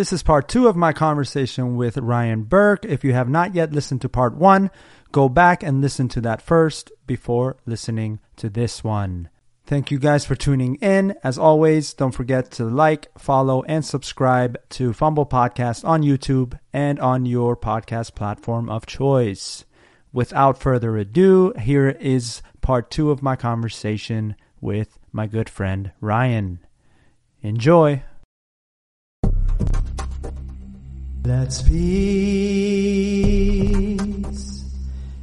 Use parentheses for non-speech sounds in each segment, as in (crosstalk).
This is part two of my conversation with Ryan Burke. If you have not yet listened to part one, go back and listen to that first before listening to this one. Thank you guys for tuning in. As always, don't forget to like, follow, and subscribe to pHumble Podcast on YouTube and on your podcast platform of choice. Without further ado, here is part two of my conversation with my good friend Ryan. Enjoy. Let's piece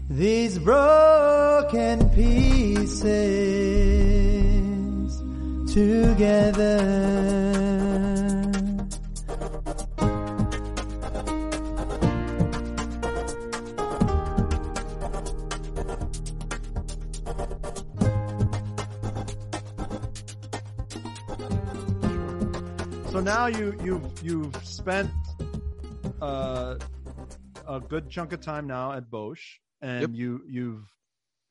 these broken pieces together. So now you you've you've spent uh, a good chunk of time now at Bosch, and Yep. you you've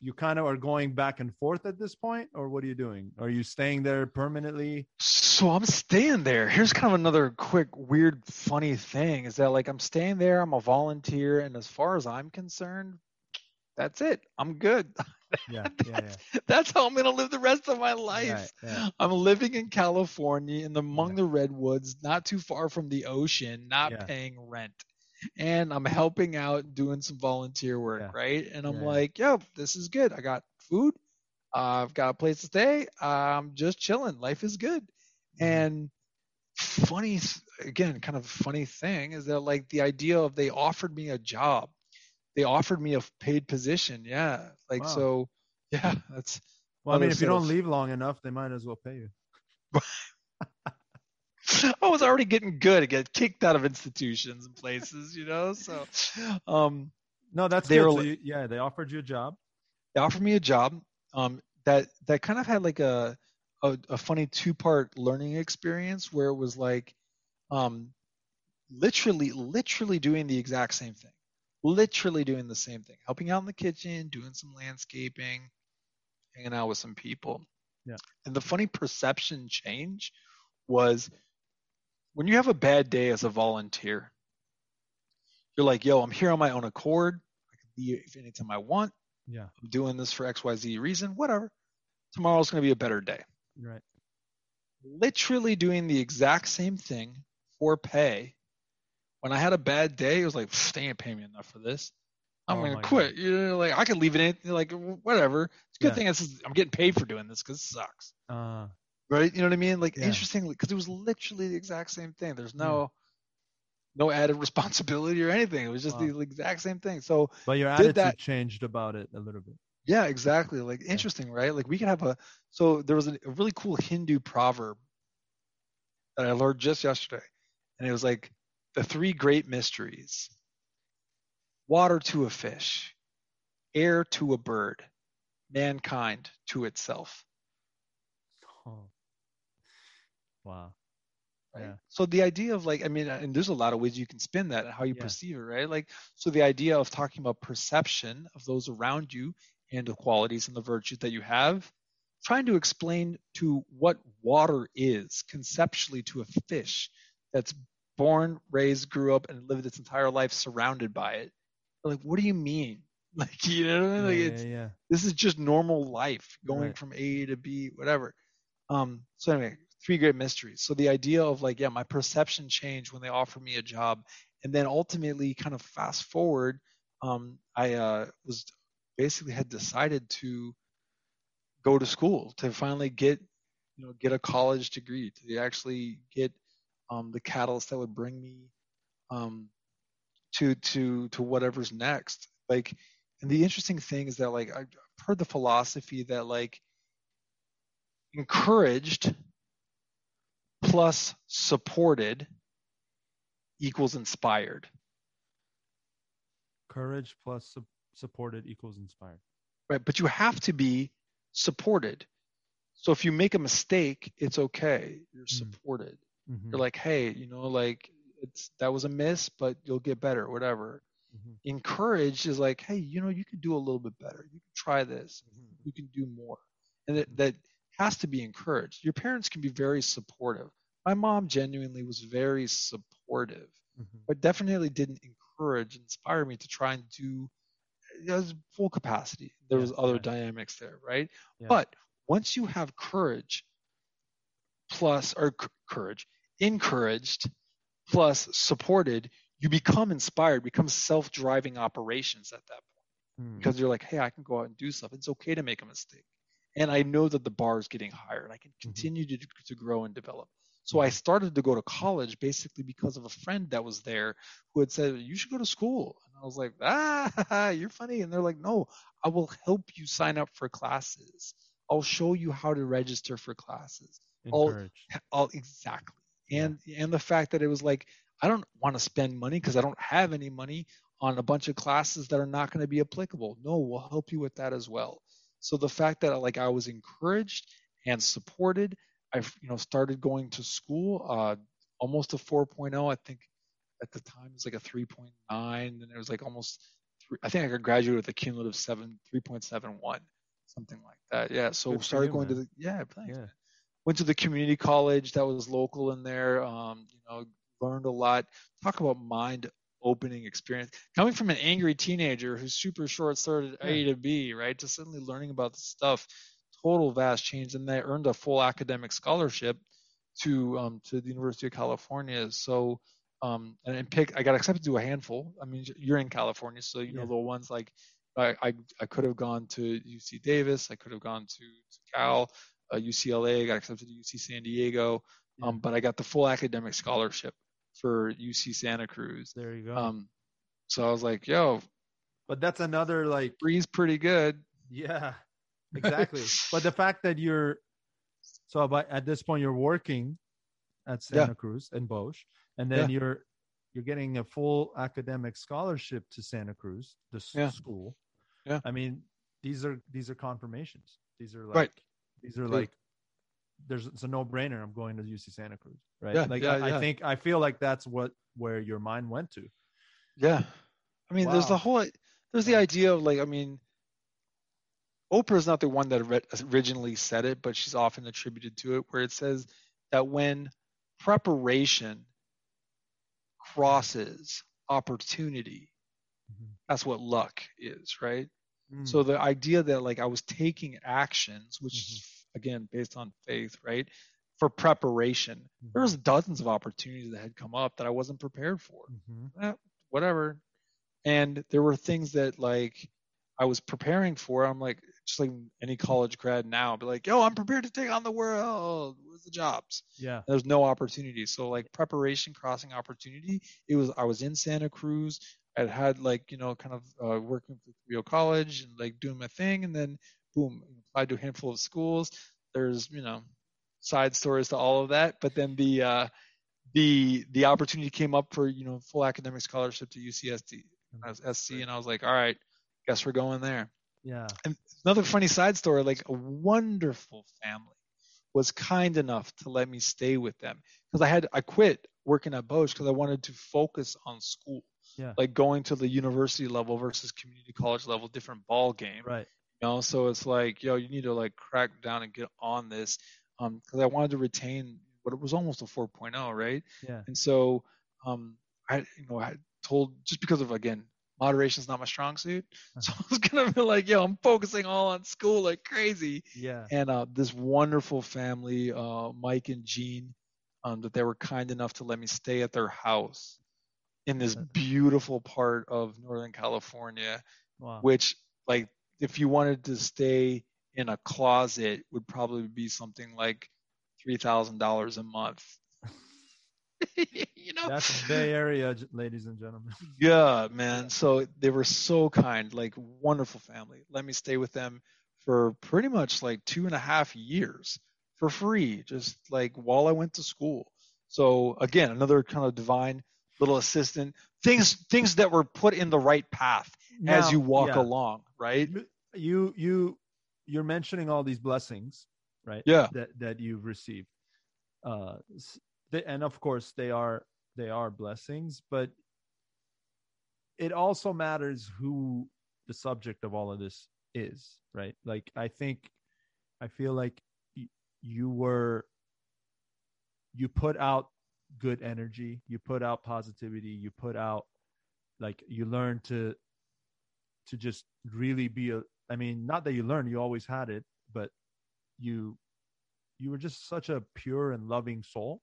you kind of are going back and forth at this point, or what are you doing? Are you staying there permanently? So I'm staying there. Here's kind of another quick, weird, funny thing is that like I'm staying there, I'm a volunteer, and as far as I'm concerned, that's it. I'm good. (laughs) (laughs) Yeah, yeah, that's, that's how I'm gonna live the rest of my life. Right, yeah. I'm living in California in the among the redwoods, not too far from the ocean, not Yeah. paying rent. And I'm helping out doing some volunteer work, Yeah. right? And I'm Yeah, yeah. like, yo, this is good. I got food. Uh, I've got a place to stay. I'm just chilling. Life is good. Mm-hmm. And funny, again, kind of funny thing is that like the idea of they offered me a job, they offered me a paid position. Yeah. Like, Wow. so (laughs) yeah, that's, Well, I mean, if you don't leave long enough, they might as well pay you. (laughs) I was already getting good at get kicked out of institutions and places, you know. So, um, No, that's They good. were So you, yeah, they offered you a job. they offered me a job. Um, that that kind of had like a a, a funny two part learning experience where it was like, um, literally literally doing the exact same thing, literally doing the same thing, helping out in the kitchen, doing some landscaping, hanging out with some people. Yeah. And the funny perception change was when you have a bad day as a volunteer, you're like, yo, I'm here on my own accord. I can leave anytime I want. Yeah, I'm doing this for XYZ reason, whatever. Tomorrow's going to be a better day. right. Literally doing the exact same thing for pay. When I had a bad day, it was like, "Pfft, they ain't paying me enough for this. I'm Oh gonna quit. You know, like I could leave it in, like whatever. It's a good Yeah. thing I'm getting paid for doing this because it sucks. Uh, Right? You know what I mean? Like Yeah. interestingly, because it was literally the exact same thing. There's no no added (laughs) responsibility or anything. It was just Wow. the exact same thing. So but your attitude that- changed about it a little bit. Yeah, exactly. Like interesting, right? Like we could have a so there was a, a really cool Hindu proverb that I learned just yesterday. And it was like the three great mysteries. Water to a fish, air to a bird, mankind to itself. Oh. Wow. Right? Yeah. So the idea of like, I mean, and there's a lot of ways you can spin that and how you Yeah. perceive it, right? Like, so the idea of talking about perception of those around you and the qualities and the virtues that you have, trying to explain to what water is conceptually to a fish that's born, raised, grew up, and lived its entire life surrounded by it. Like, what do you mean? (laughs) Like, you know, I mean? Yeah, like yeah, it's yeah. this is just normal life going Right. from A to B, whatever. Um, so anyway, three great mysteries. So the idea of like, yeah, my perception changed when they offered me a job, and then ultimately, kind of fast forward, um, I uh, was basically had decided to go to school to finally get, you know, get a college degree to actually get um, the catalyst that would bring me um, to to to whatever's next. Like, and the interesting thing is that like I've heard the philosophy that like encouraged plus supported equals inspired. Courage plus su- supported equals inspired. Right. But you have to be supported. So if you make a mistake, it's okay. You're Mm. supported. Mhm, You're like, hey, you know, like it's that was a miss, but you'll get better, whatever. mhm, Encouraged is like, hey, you know, you could do a little bit better. You can try this. mhm. You can do more. And that, that has to be encouraged. Your parents can be very supportive. My mom genuinely was very supportive, Mhm. but definitely didn't encourage, inspire me to try and do it was full capacity. There Yeah, was other yeah. dynamics there, right? Yeah. But once you have courage plus or c- courage, encouraged plus supported, you become inspired, become self-driving operations at that point Hmm. because you're like, hey, I can go out and do stuff. It's okay to make a mistake. And I know that the bar is getting higher and I can continue to, to grow and develop. So I started to go to college basically because of a friend that was there who had said, you should go to school. And I was like, (laughs) ah, you're funny. And they're like, no, I will help you sign up for classes. I'll show you how to register for classes. all- Encouraged. All exactly. And and the fact that it was like I don't want to spend money because I don't have any money on a bunch of classes that are not going to be applicable. No, we'll help you with that as well. So the fact that like I was encouraged and supported, I've you know started going to school uh almost a 4.0. I think at the time it was like a 3.9 and it was like almost three, I think I could graduate with a cumulative 7 3.71 something like that. Yeah, so Good started you, going to the yeah, thanks Yeah. Went to the community college that was local in there um, you know learned a lot. Talk about mind opening experience. Coming from an angry teenager who's super short started a to b right? To suddenly learning about this stuff. Total vast change. And they earned a full academic scholarship to um, to the university of california. So um, and, and pick i got accepted to a handful. I mean you're in california so you know Yeah. the ones like I, I, I could have gone to UC Davis. I could have gone to, to Cal, uh, UCLA. got accepted to UC San Diego, um, but I got the full academic scholarship for UC Santa Cruz. There you go. Um, so I was like, yo, but that's another like Bree's pretty good. Yeah, exactly. (laughs) but the fact that you're so by at this point you're working at Santa Yeah. Cruz and Bosch, and then Yeah. you're you're getting a full academic scholarship to Santa Cruz, the Yeah. school. Yeah. I mean, these are these are confirmations. These are like Right. These are like there's it's a no brainer. I'm going to UC Santa Cruz, right? Yeah, like yeah, I, I think I feel like that's what where your mind went to. Yeah. I mean, there's the whole, there's the idea of like, I mean, Oprah is not the one that originally said it, but she's often attributed to it, where it says that when preparation crosses opportunity, Mhm. that's what luck is, right? Mm. So the idea that like I was taking actions, which is again based on faith, right? For preparation, there was dozens of opportunities that had come up that I wasn't prepared for. Mhm. Eh, whatever. And there were things that like I was preparing for. I'm like, just like any college grad now, be like, yo, I'm prepared to take on the world. Where's the jobs? yeah. There's no opportunity. So like preparation, crossing opportunity. It was I was in Santa Cruz. I had like you know kind of uh, working for Rio College and like doing my thing, and then boom, applied to a handful of schools. There's you know side stories to all of that, but then the uh, the the opportunity came up for you know full academic scholarship to UCSD. And I was SC, and I was like, all right, guess we're going there Yeah. And another funny side story like a wonderful family was kind enough to let me stay with them because i had i quit working at bosch because i wanted to focus on school Yeah. like going to the university level versus community college level different ball game Right. you know so it's like yo you need to like crack down and get on this um because i wanted to retain what it was almost a 4.0 right Yeah. and so um i you know i told just because of again moderation is not my strong suit so (laughs) i was gonna be like yo i'm focusing all on school like crazy Yeah. and uh this wonderful family uh mike and jean um that they were kind enough to let me stay at their house in this mm-hmm. beautiful part of northern california Wow. which like if you wanted to stay in a closet would probably be something like three thousand dollars a month. (laughs) you know, That's Bay Area, ladies and gentlemen. (laughs) yeah, man. So they were so kind, like wonderful family. Let me stay with them for pretty much like two and a half years for free, just like while I went to school. So again, another kind of divine little assistant. Things things that were put in the right path as you walk yeah, along, right? You you you're mentioning all these blessings, right? Yeah. That that you've received. Uh, they, and of course they are they are blessings, but it also matters who the subject of all of this is, right? Like I think I feel like you were you put out good energy. You put out positivity. You put out like you learn to to just really be a i mean not that you learn you always had it but you you were just such a pure and loving soul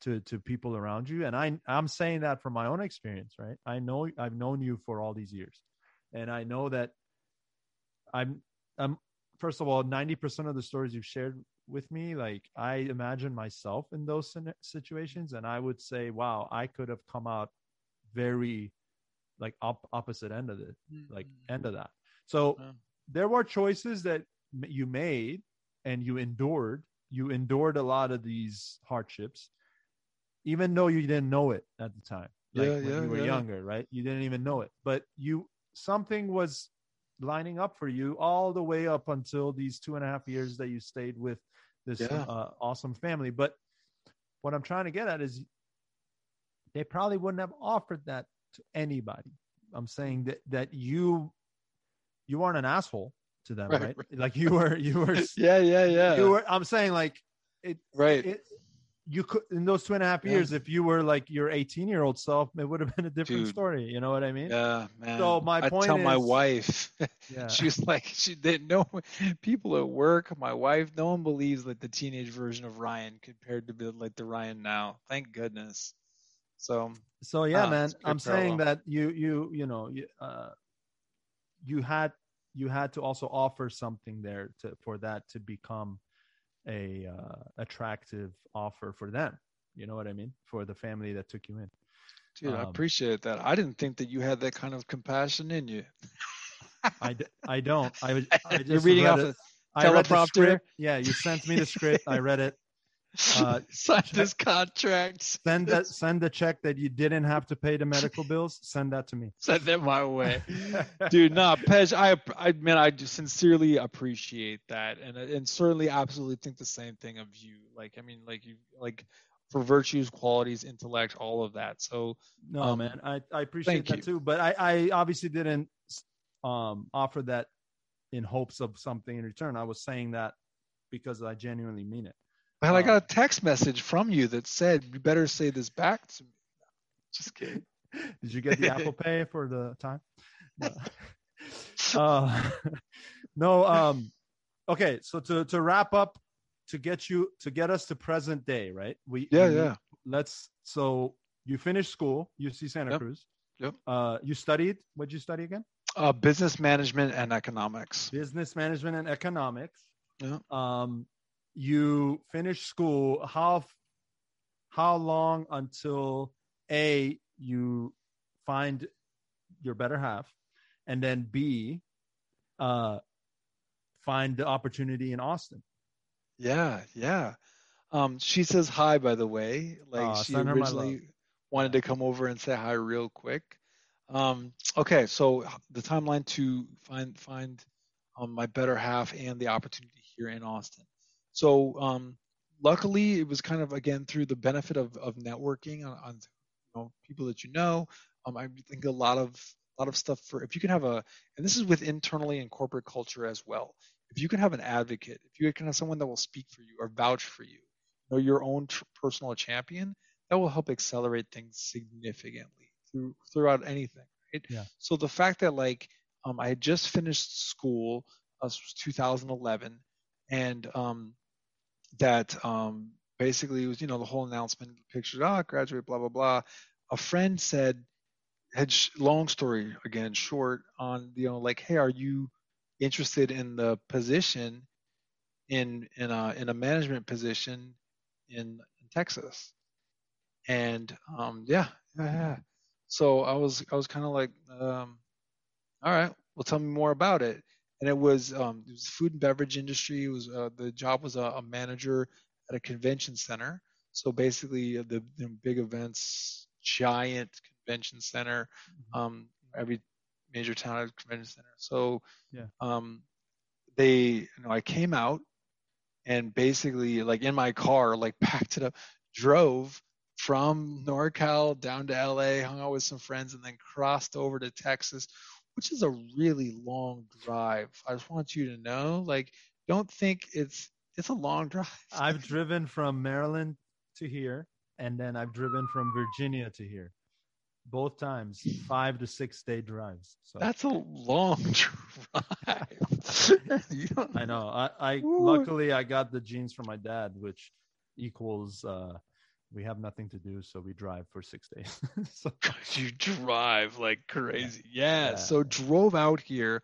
to to people around you. And i i'm saying that from my own experience right? I know i've known you for all these years. And i know that i'm i'm first of all 90% of the stories you've shared with me like i imagine myself in those situations and i would say wow i could have come out very like op- opposite end of it mm-hmm. like end of that. So yeah. there were choices that you made and you endured. You endured a lot of these hardships even though you didn't know it at the time like yeah, when yeah, you were younger right? You didn't even know it. But you something was lining up for you all the way up until these two and a half years that you stayed with this Yeah. uh, awesome family. But what I'm trying to get at is they probably wouldn't have offered that to anybody. I'm saying that that you you weren't an asshole to them, Right, right? right. Like you were you were (laughs) yeah, yeah, yeah. you were. I'm saying like it right. it you could in those two and a half Yeah. years if you were like your 18 year old self it would have been a different Dude. story you know what i mean yeah, man. So my I point tell my wife, (laughs) yeah she was like, she didn't know people at work. My wife, no one believes like the teenage version of Ryan compared to the, like the Ryan now. Thank goodness. So so yeah Ah, man it's a good i'm saying that you you you know you uh you had you had to also offer something there to for that to become a uh, attractive offer for them. You know what i mean? For the family that took you in. Dude, I Um, appreciate that. I didn't think that you had that kind of compassion in you. i d- i don't. I (laughs) was i just You're reading read off a I teleprompter? yeah you sent me the script. I read it Uh, (laughs) sign this contract. send that (laughs) send the check that you didn't have to pay the medical (laughs) bills send that to me Send it my way. dude no pej i i man i sincerely appreciate that and and certainly absolutely think the same thing of you like i mean like you like for virtues qualities intellect all of that so No, Um, man, I, I appreciate that you. too. But I, I obviously didn't um, offer that in hopes of something in return. I was saying that because I genuinely mean it. Man i got a text message from you that said you better say this back to me just kidding (laughs) Did you get the Apple Pay for the time? (laughs) No. (laughs) uh, no. Um, okay, so to to wrap up, to get you to get us to present day, right? We yeah we- yeah Let's. So you finished school, UC Santa Yep. Cruz. Yep. Uh, you studied. What did you study again? uh, business management and economics business management and economics. Yeah. Um, you finish school. How how long until a you find your better half, and then b uh, find the opportunity in Austin? yeah yeah um she says hi by the way like Aw, she send her my originally wanted to come over and say hi real quick um okay so the timeline to find find um, my better half and the opportunity here in austin so um luckily it was kind of again through the benefit of of networking on, on you know people that you know. Um i think a lot of a lot of stuff for if you can have a and this is with internally and corporate culture as well. If you can have an advocate if you can have someone that will speak for you or vouch for you or your own tr- personal champion that will help accelerate things significantly through throughout anything right? Yeah. so the fact that like um, i had just finished school uh, this was 2011 and um, that um, basically was you know the whole announcement pictures ah graduate blah blah blah. A friend said had sh- long story again short on you know like hey are you interested in the position in in a in a management position in, in Texas? And um yeah yeah, yeah. so I was I was kind of like um all right well tell me more about it and it was um it was food and beverage industry. It was uh, the job was a, a manager at a convention center. So basically uh, the, big events giant convention center um every major town has a convention center. So Yeah. um they you know i came out and basically like in my car like (laughs) packed it up drove from norcal down to la hung out with some friends and then crossed over to texas which is a really long drive i just want you to know like don't think it's it's a long (laughs) drive I've driven from Maryland to here, and then I've driven from Virginia to here. Both times, five to six day drives. So That's a long (laughs) drive. (laughs) I know. I, I luckily I got the jeans from my dad, which equals uh we have nothing to do, so we drive for six (laughs) days. (laughs) so (laughs) you drive like crazy. Yeah. Yeah. So drove out here.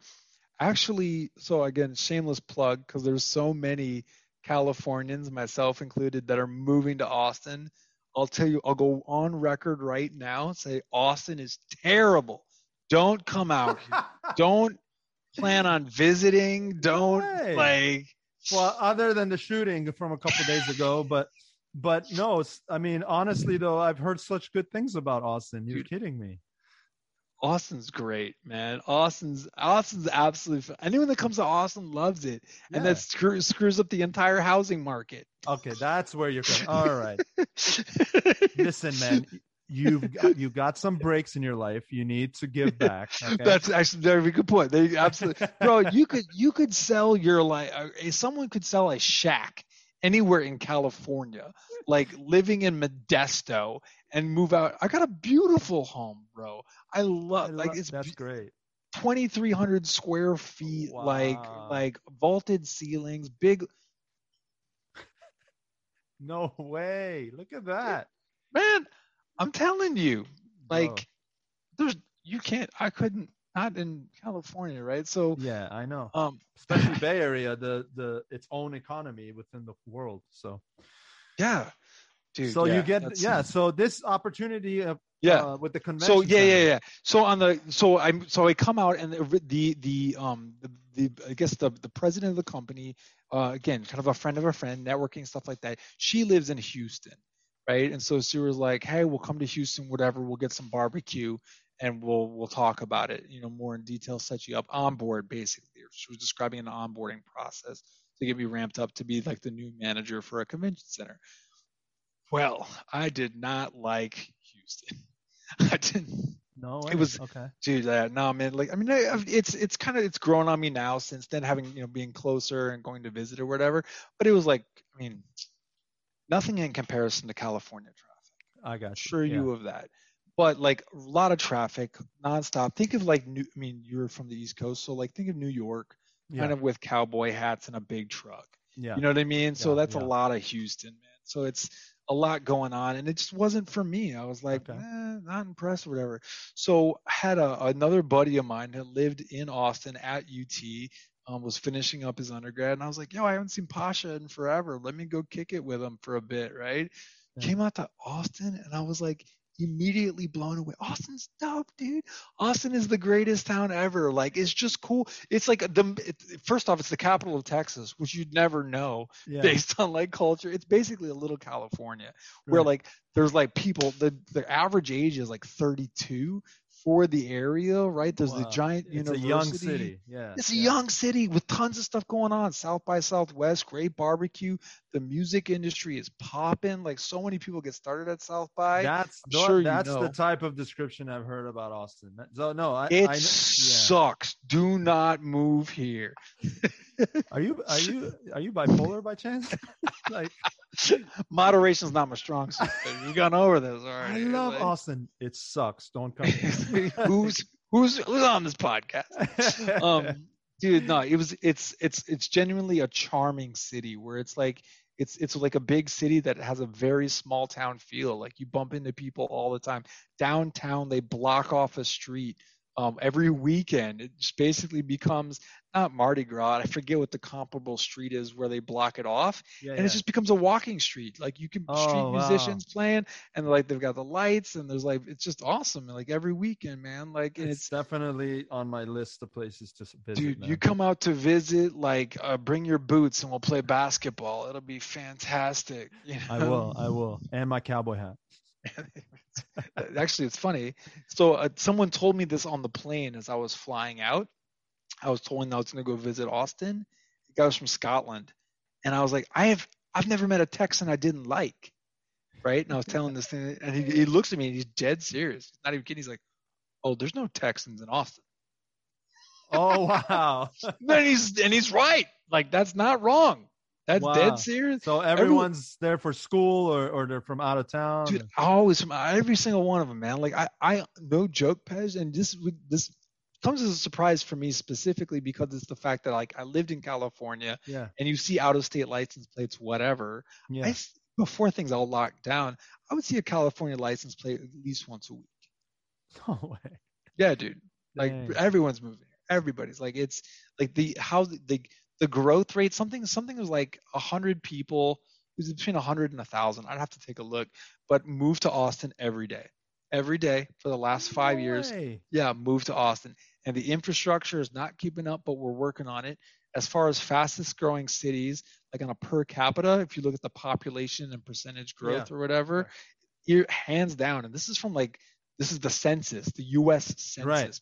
Actually, so again, shameless plug because there's so many Californians, myself included, that are moving to Austin. I'll tell you, I'll go on record right now and say Austin is terrible. Don't come out here. Don't plan on visiting. Don't like. well, other than the shooting from a couple days ago, but but no, I mean honestly though, I've heard such good things about Austin. You're Dude. kidding me. Austin's great, man. Austin's Austin's absolutely. Fun. Anyone that comes to Austin loves it, and that screws screws up the entire housing market. Okay, that's where you're going. All right. (laughs) Listen, man, you've got, you got some breaks in your life. You need to give back. (laughs) Okay? That's actually a very good point. They absolutely, bro. You could you could sell your like uh, someone could sell a shack anywhere in California, like living in Modesto, and move out. I got a beautiful home, bro. I I love like it's that's great. 2300 square feet like Wow. like vaulted ceilings big (laughs) No way. Look at that. man i'm telling you like there's you can't i couldn't not in california right so Yeah, I know. um (laughs) Especially Bay Area, the the its own economy within the world. So yeah dude so yeah, you get yeah. So this opportunity of yeah uh, with the convention. so yeah yeah yeah so on the so i'm so i come out and the the, the um the, the i guess the the president of the company uh again kind of a friend of a friend networking stuff like that she lives in houston right and so she was like hey we'll come to houston whatever we'll get some barbecue and we'll we'll talk about it you know more in detail set you up on board basically. She was describing an onboarding process to get me ramped up to be like the new manager for a convention center. Well i did not like houston. (laughs) I didn't. No, It was- okay. dude uh, no man like i mean I, it's it's kind of it's grown on me now since then having you know being closer and going to visit or whatever. But it was like i mean nothing in comparison to california traffic. I got you. sure Yeah. you of that but like a lot of traffic nonstop think of like new i mean you're from the east coast so like think of new york Yeah. kind of with cowboy hats and a big truck yeah. you know what I mean? So Yeah, that's yeah. a lot of Houston, man. So it's a lot going on, and it just wasn't for me. I was like, Okay. eh, not impressed or whatever. So I had a, another buddy of mine that lived in Austin at UT, um, was finishing up his undergrad, and I was like, yo, I haven't seen Pasha in forever. Let me go kick it with him for a bit, right? Yeah. Came out to Austin, and I was like immediately blown away. Austin's dope, dude. Austin is the greatest town ever. Like it's just cool. It's like the it, first off, it's the capital of Texas, which you'd never know yeah. based on like culture. It's basically a little California where Right. like there's like people the the average age is like 32 for the area, right? There's the Wow. giant It's a young city. Yeah. It's a yeah. young city with tons of stuff going on. South by Southwest, great barbecue. The music industry is popping. Like so many people get started at South by. That's I'm tho- sure you that's know. the type of description I've heard about Austin. So no, I, it I kn- sucks. Do not move here. Are you are (laughs) you are you bipolar by chance? (laughs) like (laughs) Moderation's not my strong suit. We've gone over this all right. I love Like- Austin. It sucks. Don't come. who's (laughs) who's who's on this podcast? (laughs) um dude no it was it's it's it's genuinely a charming city where it's like it's it's like a big city that has a very small town feel like you bump into people all the time downtown they block off a street um, every weekend it just basically becomes not mardi gras i forget what the comparable street is where they block it off yeah, and yeah. it just becomes a walking street like you can Oh, street wow. musicians playing and like they've got the lights and there's like it's just awesome And, like every weekend man like it's, it's definitely on my list of places to visit. Dude, man. you come out to visit, like, uh, bring your boots and we'll play basketball. It'll be fantastic. (laughs) You I know? will. I will. And my cowboy hat. (laughs) Actually, it's funny. So, uh, someone told me this on the plane as I was flying out. I was told that I was going to go visit Austin. The guy was from Scotland, and I was like, I have, I've never met a Texan I didn't like, right? And I was telling this thing, and he, he looks at me and he's dead serious. He's not even kidding. He's like, Oh, there's no Texans in Austin. Oh wow. (laughs) and he's and he's right. Like that's not wrong. That's Wow. dead serious. So everyone's there for school or, or they're from out of town. Dude, always from every single one of them, man. Like I, I no joke, Pej, and this this comes as a surprise for me specifically because it's the fact that like I lived in California yeah. and you see out of state license plates, whatever. Yeah. I before things all locked down, I would see a California license plate at least once a week. (laughs) No way. Yeah, dude. Like Dang. everyone's moving. Everybody's like it's like the how the the, growth rate. Something something was like a hundred people. It was between a hundred and a thousand. I'd have to take a look. But moved to Austin every day, every day for the last five No years. Yeah, moved to Austin, and the infrastructure is not keeping up, but we're working on it. As far as fastest growing cities, like on a per capita, if you look at the population and percentage growth or whatever, Right. you're hands down. And this is from like this is the census, the U.S. census. Right.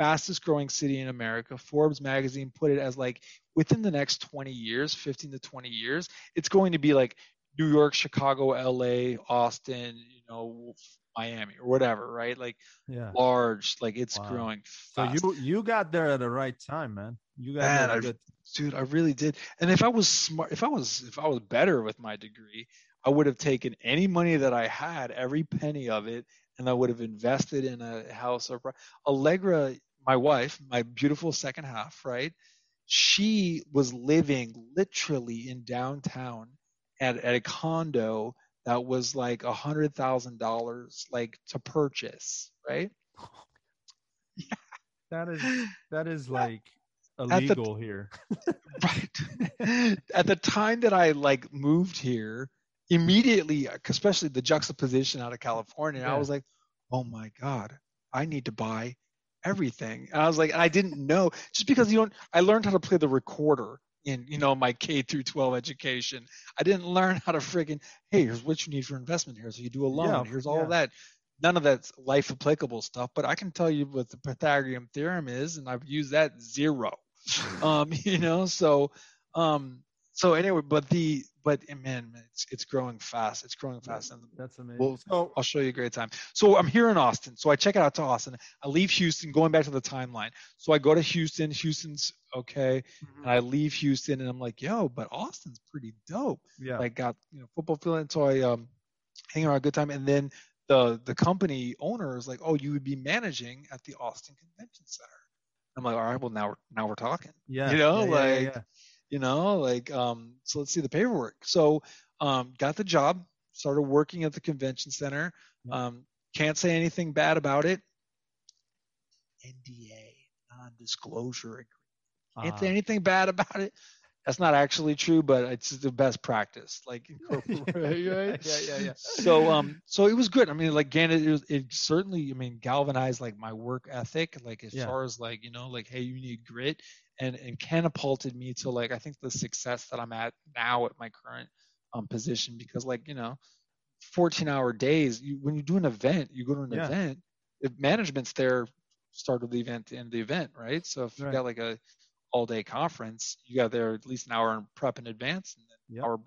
Fastest growing city in America. Forbes magazine put it as like within the next 20 years, 15 to 20 years, it's going to be like New York, Chicago, L.A., Austin, you know, Miami or whatever, right? Like Yeah. large, like it's Wow. growing. So you you got there at the right time, man. You got Man, there at a I- good dude i really did and if i was smart if i was if i was better with my degree i would have taken any money that i had every penny of it and i would have invested in a house or allegra my wife my beautiful second half right she was living literally in downtown at, at a condo that was like a hundred thousand dollars like to purchase right Yeah. (laughs) that is that is like the- illegal here. (laughs) (laughs) right at the time that i like moved here immediately especially the juxtaposition out of california i was like oh my god i need to buy everything. And i was like i didn't know just because you don't i learned how to play the recorder in you know my k through 12 education. I didn't learn how to friggin hey here's what you need for investment here. So you do a loan Yeah, here's all yeah. that. None of that's life applicable stuff but i can tell you what the pythagorean theorem is and i've used that zero. (laughs) Um (laughs) you know so um so anyway but the but man it's it's growing fast it's growing fast and That's amazing. Well, so I'll show you a great time. So I'm here in Austin. So I check it out to Austin. I leave Houston, going back to the timeline. So I go to Houston. Houston's okay, and I leave Houston, and I'm like, yo, but Austin's pretty dope. yeah. Like got you know football feeling. So I um hang around a good time, and then the the company owner is like, oh, you would be managing at the Austin Convention Center. I'm like, all right, well now we're now we're talking yeah. you know, yeah, yeah, yeah, like- yeah. You know like um so let's see the paperwork. So um got the job started working at the convention center um can't say anything bad about it. Nda non-disclosure agreement. Can't say Ah, anything bad about it. That's not actually true but it's the best practice like (laughs) incorporate, right? yeah, yeah, yeah. so um so it was good. I mean like again it, was, it certainly i mean galvanized like my work ethic like as Yeah. far as like you know like hey you need grit and and catapulted me to like i think the success that i'm at now at my current um position because like you know 14 hour days you when you do an event you go to an Yeah. event if management's there start of the event to end of the event right so if Right. you got like a all day conference you got there at least an hour in prep in advance and then Yep. hour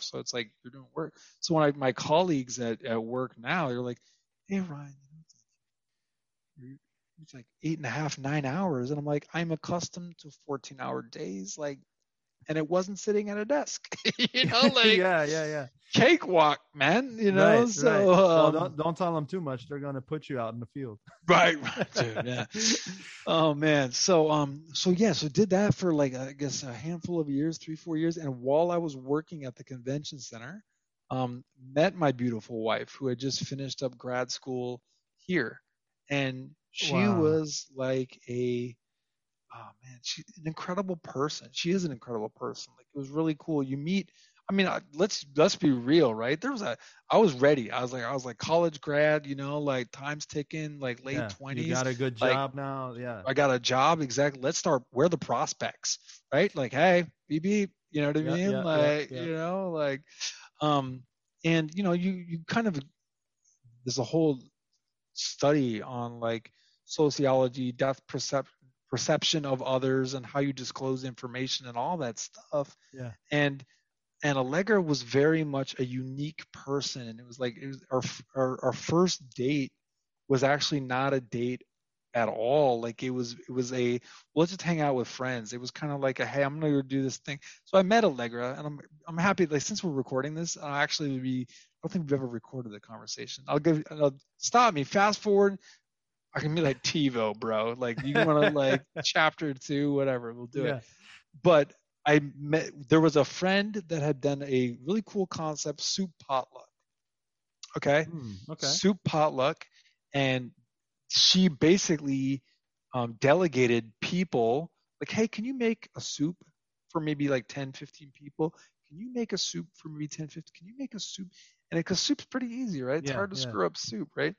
so it's like you're doing work so when I my colleagues at, at work now they're like hey ryan you it's like, you're- it's like eight and a half nine hours and i'm like i'm accustomed to 14 hour days like and it wasn't sitting at a desk (laughs) you (laughs) know like yeah, yeah, yeah. cakewalk man you know right, so right. well, um, don't don't tell them too much. They're gonna put you out in the field. (laughs) right right dude yeah oh man so um so yeah so did that for like i guess a handful of years three four years and while i was working at the convention center um met my beautiful wife who had just finished up grad school here and she Wow. was like a oh man she's an incredible person she is an incredible person like it was really cool you meet i mean let's let's be real right there was a i was ready i was like i was like college grad you know like time's ticking like late Yeah, 20s You got a good like- job now. Yeah. I got a job. Exactly. Let's start. Where are the prospects? Right? Like, hey, beep beep. You know what I Yeah, mean? yeah, like, you know, like, um, and you know, you you kind of there's a whole study on like sociology, depth percep- perception of others, and how you disclose information and all that stuff. Yeah. And and Allegra was very much a unique person, and it was like it was our our, our first date was actually not a date at all. Like it was it was a well, let's just hang out with friends. It was kind of like a hey, I'm gonna go do this thing. So I met Allegra, and I'm I'm happy. Like since we're recording this, I actually would be. I don't think we've ever recorded the conversation. I'll give. I'll, stop me. Fast forward. I can be like TiVo, bro. Like you want to (laughs) like chapter two, whatever. We'll do Yeah. it. But I met. There was a friend that had done a really cool concept, soup potluck. Okay Hmm, okay. soup potluck and she basically um, delegated people like hey can you make a soup for maybe like 10 15 people can you make a soup for maybe 10 15 can you make a soup and because soup's pretty easy right it's Yeah, hard to yeah. screw up soup right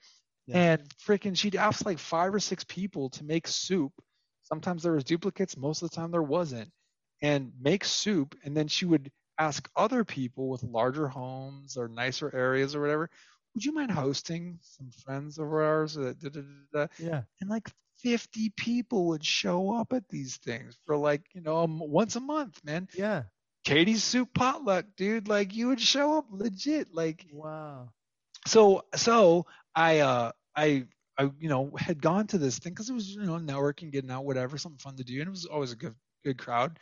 Yeah. and freaking she'd ask like five or six people to make soup sometimes there was duplicates most of the time there wasn't and make soup and then she would ask other people with larger homes or nicer areas or whatever would you mind hosting some friends of ours Uh, da, da, da, da, da." Yeah. and like 50 people would show up at these things for like you know um, once a month man Yeah. katie's soup potluck dude like you would show up legit like Wow. so so i uh i i you know had gone to this thing because it was you know networking getting out whatever something fun to do and it was always a good good crowd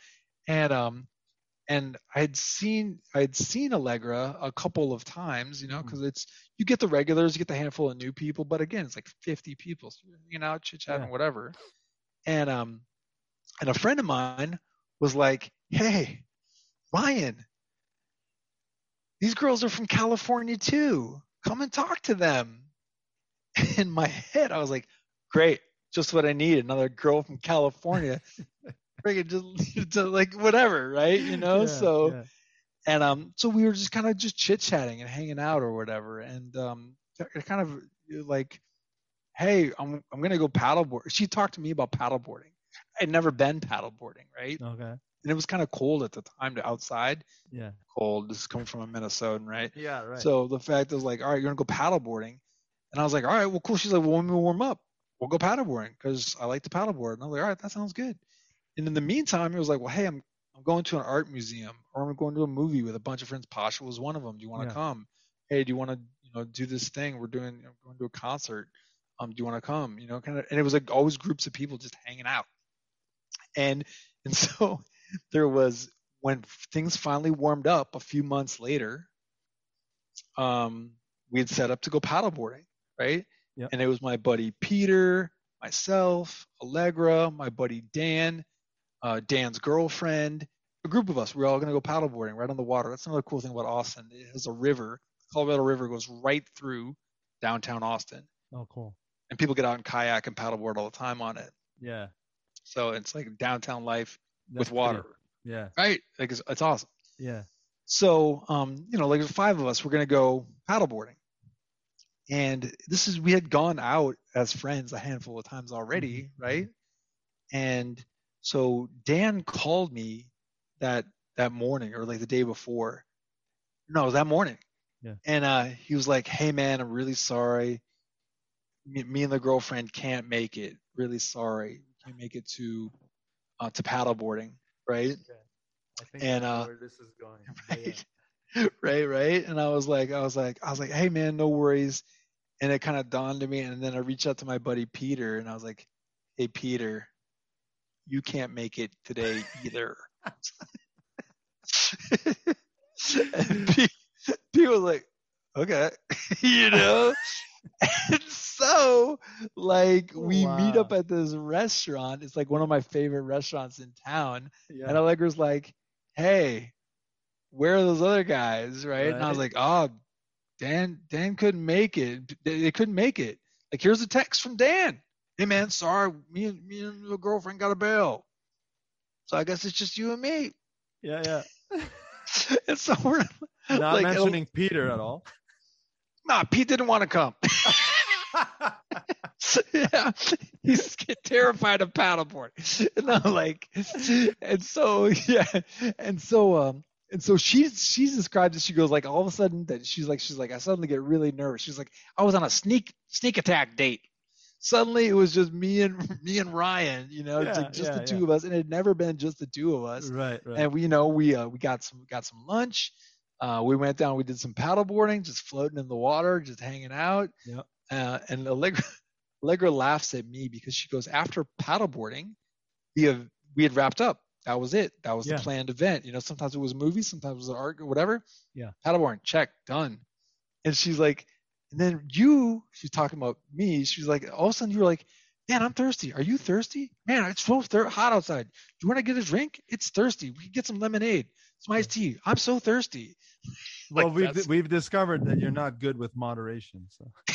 and um and i had seen i had seen allegra a couple of times you know because it's you get the regulars you get the handful of new people but again it's like 50 people so you're hanging out chit chatting Yeah. whatever and um and a friend of mine was like hey ryan these girls are from California too. Come and talk to them. (laughs) In my head, I was like, great, just what I need. Another girl from California. (laughs) Friggin' just (laughs) to like whatever, right? You know? Yeah, so yeah. and um so we were just kind of just chit chatting and hanging out or whatever. And um it kind of like, hey, I'm I'm gonna go paddleboard. She talked to me about paddleboarding. I'd never been paddleboarding, right? Okay. And it was kind of cold at the time to outside. Yeah. Cold. This is coming from a Minnesotan, right? Yeah. Right. So the fact is like, all right, you're gonna go paddleboarding, and I was like, all right, well, cool. She's like, well, when we warm up, we'll go paddleboarding because I like to paddleboard. And I was like, all right, that sounds good. And in the meantime, it was like, well, hey, I'm I'm going to an art museum or I'm going to a movie with a bunch of friends. Pasha was one of them. Do you want to Yeah. come? Hey, do you want to you know do this thing? We're doing I'm going to a concert. Um, do you want to come? You know, kind of. And it was like always groups of people just hanging out. And (laughs) and so (laughs) there was when things finally warmed up a few months later um, we had set up to go paddleboarding, right? Yep. And it was my buddy Peter, myself, Allegra, my buddy Dan, uh, Dan's girlfriend, a group of us. We are all going to go paddleboarding right on the water. That's another cool thing about Austin. It has a river. Colorado River goes right through downtown Austin, oh, cool. and people get out and kayak and paddleboard all the time on it. Yeah. So it's like downtown life That's with water, pretty- Yeah. right? Like it's, it's awesome. Yeah. So, um, you know, like five of us, we're gonna go paddleboarding, and this is we had gone out as friends a handful of times already, right? And so Dan called me that that morning or like the day before. No, it was that morning. Yeah. And uh, he was like, "Hey man, I'm really sorry. Me, me and the girlfriend can't make it. Really sorry. Can't make it to uh, to paddleboarding, right?" okay. I think And, uh, where this is going. (laughs) right (laughs) right right? And i was like i was like i was like hey man no worries. And it kind of dawned on me and then i reached out to my buddy peter and i was like hey peter you can't make it today either. (laughs) (laughs) And Pete, Pete was like okay. You know? And so like oh, we meet up at this restaurant. It's like one of my favorite restaurants in town. Yeah. and Allegra's like, "Hey, where are those other guys?" Right? And I was like, "Oh, Dan, Dan couldn't make it. They, they couldn't make it. Like, here's a text from Dan. Hey, man, sorry, me and me and the girlfriend got a bail. So I guess it's just you and me." yeah. Yeah. (laughs) and so we're Not like, mentioning Peter at all. Nah, Pete didn't want to come. (laughs) (laughs) yeah, he's terrified of paddleboard. And I'm like, and so yeah, and so um, and so she's she's described it. She goes like all of a sudden that she's like she's like I suddenly get really nervous. She's like I was on a sneak sneak attack date. Suddenly it was just me and (laughs) me and Ryan, you know, Yeah, like just yeah, the two yeah. of us, and it had never been just the two of us right. Right. and we you know we uh, we got some got some lunch uh, we went down we did some paddle boarding just floating in the water just hanging out Yep. uh, and Allegra (laughs) Allegra laughs at me because she goes, after paddleboarding, we have we had wrapped up. That was it. That was Yeah. the planned event. You know, sometimes it was a movie, sometimes it was an art or whatever. Yeah. Paddleboarding, check, done. And she's like, and then you, she's talking about me. She's like, all of a sudden you were like, man, I'm thirsty. Are you thirsty? Man, it's so thir- hot outside. Do you want to get a drink? It's thirsty. We can get some lemonade, some iced tea. I'm so thirsty. (laughs) Well, we've that's- we've discovered that you're not good with moderation. So (laughs)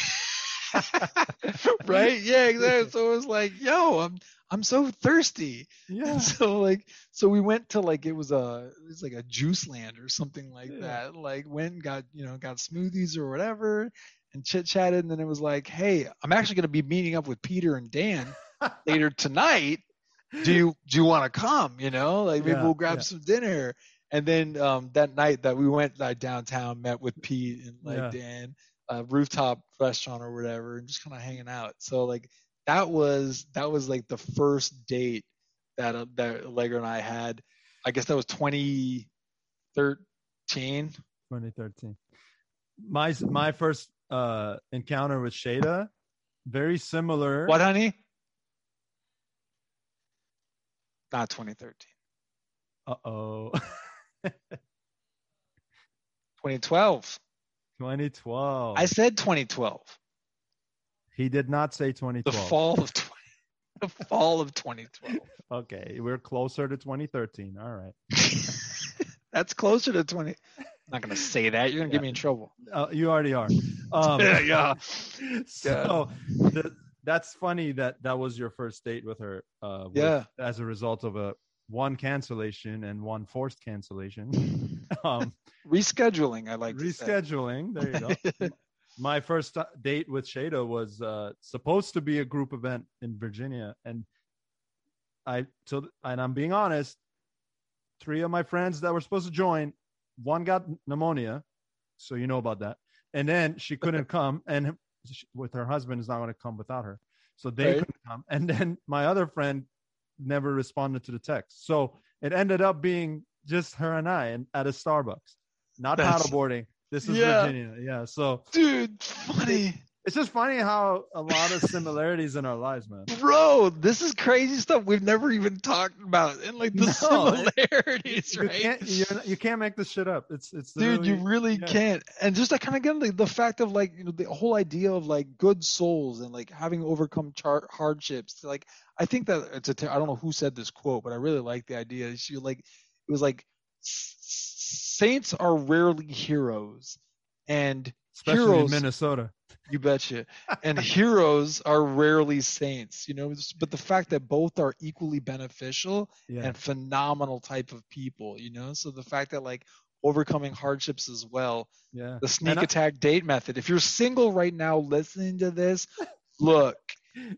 (laughs) (laughs) right? Yeah, exactly. So it was like, yo, I'm I'm so thirsty. yeah, So like, so we went to like it was a it was like a JuiceLand or something like Yeah. that. Like went and got you know got smoothies or whatever and chit chatted. And then it was like, hey, I'm actually gonna be meeting up with Peter and Dan (laughs) later tonight. Do you do you want to come? You know, like maybe Yeah, we'll grab yeah. some dinner. And then um, that night that we went like downtown, met with Pete and like. Dan, a rooftop restaurant or whatever, and just kind of hanging out. So like that was that was like the first date that uh, that Allegra and I had. I guess that was 2013. 2013. My my first uh encounter with Shada, very similar. What, honey? Not 2013. Uh oh. (laughs) 2012. 2012. I said 2012. he did not say 2012. The 2012. fall of 20, the fall of 2012. Okay, we're closer to 2013. All right. (laughs) That's closer to 20. I'm not gonna say that. You're gonna Yeah. get me in trouble. Uh, you already are. (laughs) Um, yeah, yeah. (laughs) So the, that's funny that that was your first date with her. Uh, with- Yeah. As a result of a one cancellation and one forced cancellation. (laughs) um, Rescheduling. I like to say. rescheduling. There you go. (laughs) My first date with Shada was uh, supposed to be a group event in Virginia, and I so and I'm being honest. Three of my friends that were supposed to join, one got pneumonia, so you know about that, and then she couldn't (laughs) come, and she- with her husband is not going to come without her, so they Right. couldn't come, and then my other friend never responded to the text, so it ended up being just her and I, and at a Starbucks, not That's- paddleboarding. This is Yeah. Virginia, yeah. So Dude, funny. It's just funny how a lot of similarities in our lives, man. Bro, this is crazy stuff we've never even talked about. And like the (laughs) No, similarities, You right? can't you're, you can't make this shit up. It's it's Dude, you really yeah. can't. And just like kind of getting like, the fact of like, you know, the whole idea of like good souls and like having overcome char- hardships. Like, I think that it's a, ter- I don't know who said this quote, but I really like the idea. She like, it was like, saints are rarely heroes and especially heroes- in Minnesota. You betcha. And heroes are rarely saints, you know. But the fact that both are equally beneficial Yeah, and phenomenal type of people, you know. So the fact that like overcoming hardships as well, yeah. the sneak I- attack date method. If you're single right now listening to this, look,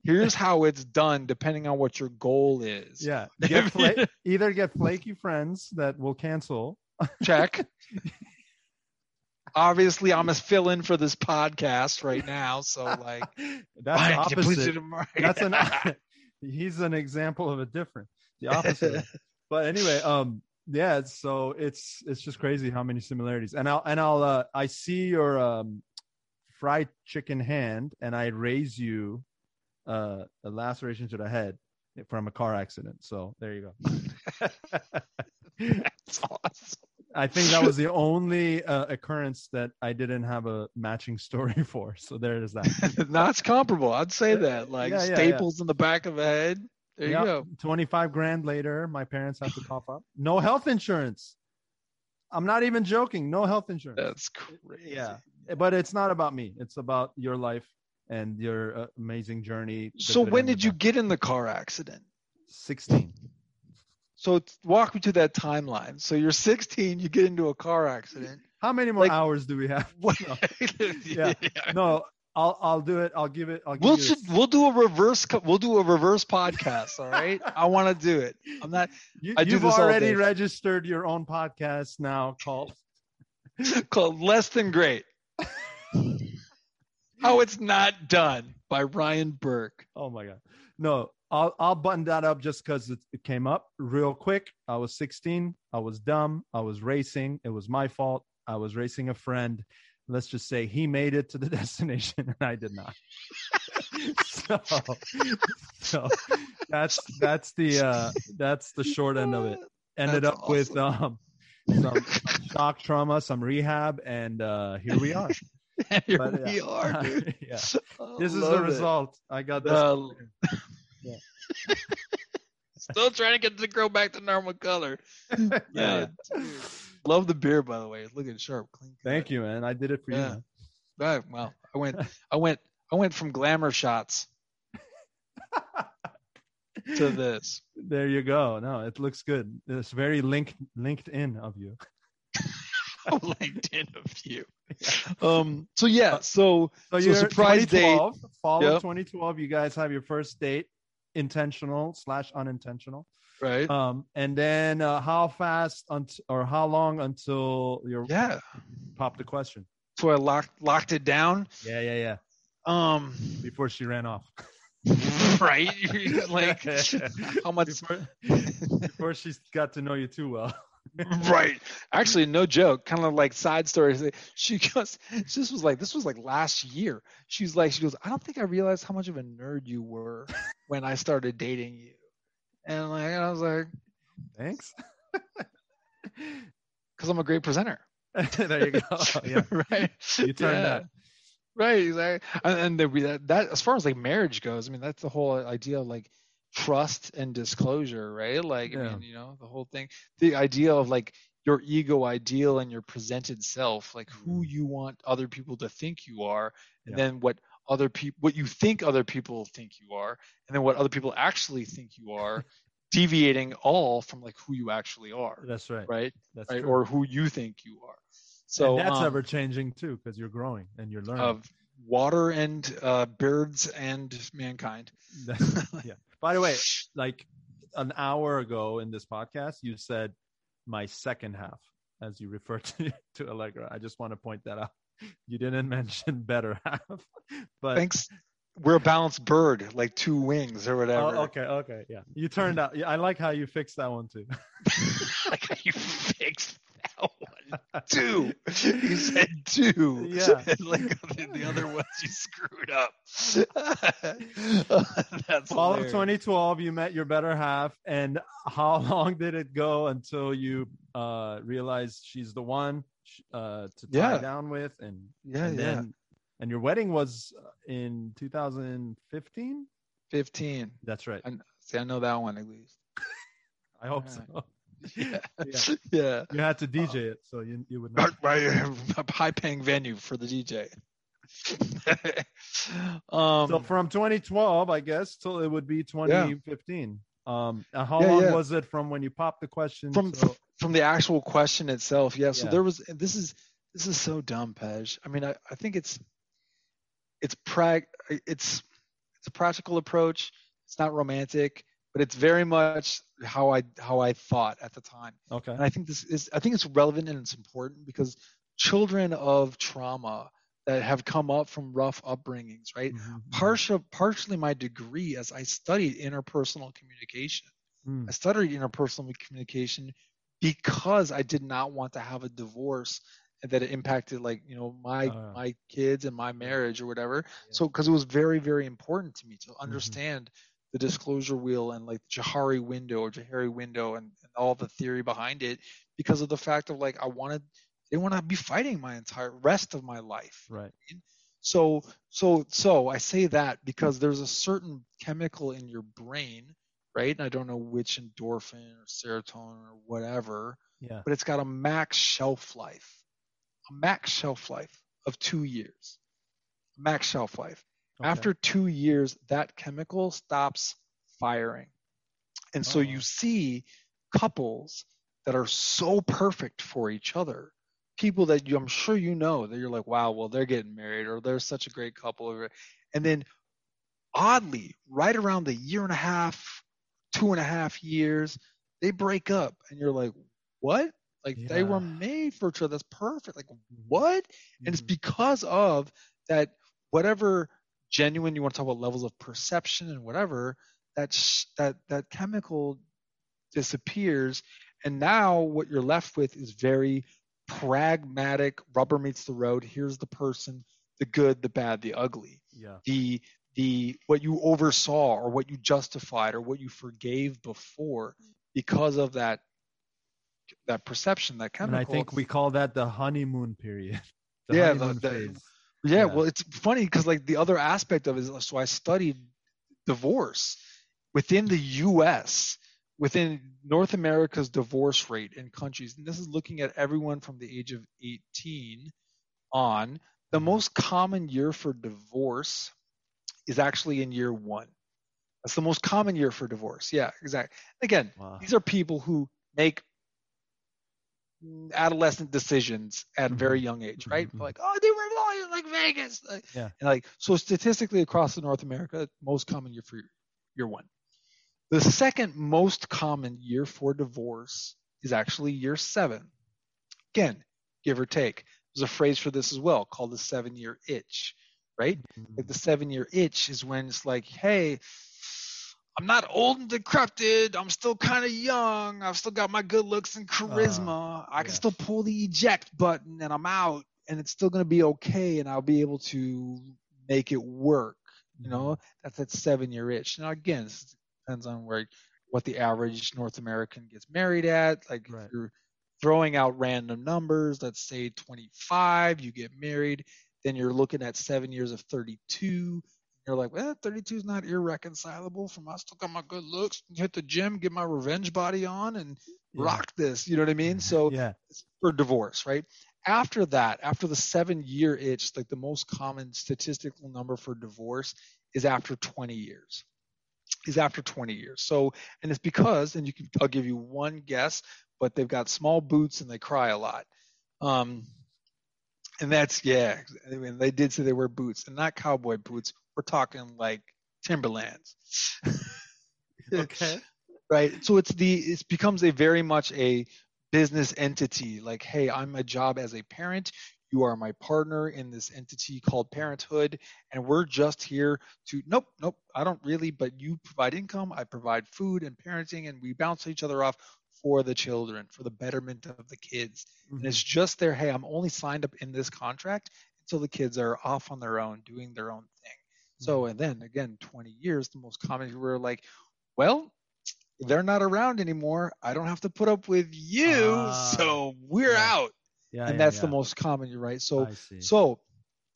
here's how it's done depending on what your goal is. Yeah, (laughs) get fla- either get flaky friends that will cancel. Check. (laughs) Obviously, I'm a fill in for this podcast right now, so (laughs) like, That's Ryan, the can you please do opposite. That's an. (laughs) he's an example of a different, the (laughs) opposite. but anyway, um, yeah. So it's it's just crazy how many similarities. And I'll and I'll uh, I see your um, fried chicken hand, and I raise you uh, a laceration to the head from a car accident. So there you go. That's awesome. I think that was (laughs) the only uh, occurrence that I didn't have a matching story (laughs) for. So there is that. (laughs) it's comparable. I'd say that. Like Yeah, yeah, yeah. staples in the back of the head. There you go. 25 grand later, my parents have to cough up. No health insurance. I'm not even joking. No health insurance. That's crazy. Yeah. But it's not about me. It's about your life and your uh, amazing journey. So when did you get in the car accident? 16. So walk me to that timeline. So you're 16, you get into a car accident. How many more Like- hours do we have? (laughs) What? (laughs) Yeah. No, I'll I'll do it. I'll give it. I'll give We'll ju- we'll do a reverse we'll do a reverse podcast. All right. I want to do it. I'm not you, I do you've already registered your own podcast now called (laughs) called Less Than Great. How it's not done by Ryan Burke. Oh my god. No, I'll I'll button that up just because it, it came up real quick. I was 16. I was dumb. I was racing. It was my fault. I was racing a friend. Let's just say he made it to the (laughs) destination and I did not. so so, that's that's the uh that's the short end of it. Ended That's up with um some shock trauma, some rehab, and uh here we are. (laughs) Here But, we (laughs) yeah. are, yeah. This is the it. result. I got this. Uh, Yeah. (laughs) Still trying to get it to grow back to normal color. (laughs) yeah. Yeah. Love the beer, by the way. It's looking sharp, clean. cut. Thank you, man. I did it for Yeah. you. Right, well, I went, I went, I went from glamour shots (laughs) to this. There you go. No, it looks good. It's very linked LinkedIn of you. LinkedIn of you. Um. So yeah. So So, So you're surprise date. 2012, fall of 2012. You guys have your first date, intentional slash unintentional. right. Um, and then uh, how fast unt- or how long until you yeah. pop the question? So I locked locked it down. Yeah, yeah, yeah. Um. Before she ran off. (laughs) right. (laughs) like (laughs) how much? Before, before she got to know you too well. (laughs) (laughs) right. Actually, no joke. Kind of like side stories. She goes, this was like this was like last year. She's like, she goes, I don't think I realized how much of a nerd you were (laughs) when I started dating you. And like, I was like, Thanks. because I'm a great presenter. there you go. Yeah, right. you turned Yeah. that. Right. Exactly. And, and the, that, that, as far as like marriage goes, I mean, that's the whole idea of like trust and disclosure, right? Like, I mean, you know, the whole thing, the idea of like your ego ideal and your presented self, like who you want other people to think you are, and Yeah. then what other people, what you think other people think you are, and then what other people actually think you are, (laughs) deviating all from like who you actually are, That's right. right? That's Right. true. Or who you think you are. So and that's um, ever changing too because you're growing and you're learning. of water and uh, birds and mankind. (laughs) yeah. By the way, like an hour ago in this podcast, you said my second half as you referred to, (laughs) to Allegra. I just want to point that out. You didn't (laughs) mention better half, but Thanks. We're a balanced bird, like two wings or whatever. Oh, okay, okay, yeah. You turned out. Yeah, I like how you fixed that one too. (laughs) like how you fixed that one. Two. (laughs) You said two. Yeah. (laughs) And like the, the other ones you screwed up. (laughs) That's Fall of 2012, you met your better half, and how long did it go until you uh, realized she's the one uh, to tie Yeah. down with, and Yeah, and yeah. then and your wedding was in 2015. 15. That's right. I, see, I know that one at least. I hope Alright. so. (laughs) Yeah. Yeah. yeah. You had to DJ it, so you you would. (laughs) Right, a (laughs) high paying venue for the DJ. um, so from 2012, I guess, till it would be 2015. Um, how Yeah, long yeah. was it from when you popped the question? from till- from the actual question itself, yeah. So Yeah. there was this is this is so dumb, Pej. I mean, I, I think it's it's prag it's it's a practical approach. It's not romantic, but it's very much how I how I thought at the time. okay. And I think this is I think it's relevant and it's important because children of trauma that have come up from rough upbringings, right? Mhm. Partial, partially my degree as I studied interpersonal communication. Mm. I studied interpersonal communication because I did not want to have a divorce and that it impacted like you know my Uh. my kids and my marriage or whatever. Yeah. Mm-hmm. So because it was very very important to me to understand the disclosure wheel and like the Johari window or Johari window and, and all the theory behind it because of the fact of like I wanted they want to be fighting my entire rest of my life. Right. So so so I say that because there's a certain chemical in your brain, right? And I don't know which endorphin or serotonin or whatever, Yeah. but it's got a max shelf life. A max shelf life of 2 years. Max shelf life. Okay. After 2 years that chemical stops firing. And so Oh. you see couples that are so perfect for each other people that you, I'm sure you know that you're like, wow, well, they're getting married or they're such a great couple. And then oddly, right around the year and a half, two and a half years, they break up. And you're like, what? Like they were made for each other. That's perfect. Like, what? And it's Mhm. because of that, whatever genuine you want to talk about levels of perception and whatever, that, sh- that, that chemical disappears. And now what you're left with is very pragmatic rubber meets the road here's the person the good the bad the ugly Yeah. the the what you oversaw or what you justified or what you forgave before because of that that perception that chemical. And I think we call that the honeymoon period. (laughs) The Yeah, honeymoon the- the-. Yeah, yeah. well it's funny because like the other aspect of it is uh, so i studied divorce within the us within north america's divorce rate in countries and this is looking at everyone from the age of 18 on the mm-hmm. most common year for divorce is actually in year one that's the most common year for divorce yeah exactly again Wow. these are people who make adolescent decisions at a very young age, right? Mhm. Like, oh, they were like Vegas. Like, Yeah. And like, so statistically across the North America, most common year for year one. The second most common year for divorce is actually year seven. Again, give or take. There's a phrase for this as well called the seven year itch, right? Like the seven year itch is when it's like, hey, I'm not old and decrepit. I'm still kind of young. I've still got my good looks and uh-huh. charisma. I can yes. still pull the eject button and I'm out and it's still going to be okay and I'll be able to make it work. You know, mm-hmm. that's that seven year itch. Now, again, this depends on where what the average North American gets married at. Like Right. if you're throwing out random numbers, let's say 25, you get married, then you're looking at seven years of 32. You're like, well, 32 is not irreconcilable from I still got my good looks, hit the gym, get my revenge body on, and Yeah. rock this. You know what I mean? So yeah. for divorce, right? After that, after the seven year itch, like the most common statistical number for divorce is after 20 years. Is after 20 years. So, and it's because, and you can, I'll give you one guess, but they've got small boots and they cry a lot. Um, and that's, yeah, I mean, they did say they wear boots and not cowboy boots. We're talking like Timberlands. (laughs) Okay. right? So it's the it becomes a very much a business entity. Like hey i'm a job as a parent. You are my partner in this entity called parenthood and we're just here to nope nope i don't really but you provide income i provide food and parenting and we bounce each other off for the children for the betterment of the kids. And mm-hmm. it's just there hey i'm only signed up in this contract until the kids are off on their own doing their own thing so and then again 20 years the most common we're like well they're not around anymore. I don't have to put up with you. Ah, so we're yeah. out. Yeah, and yeah, that's the most common you're right. So I so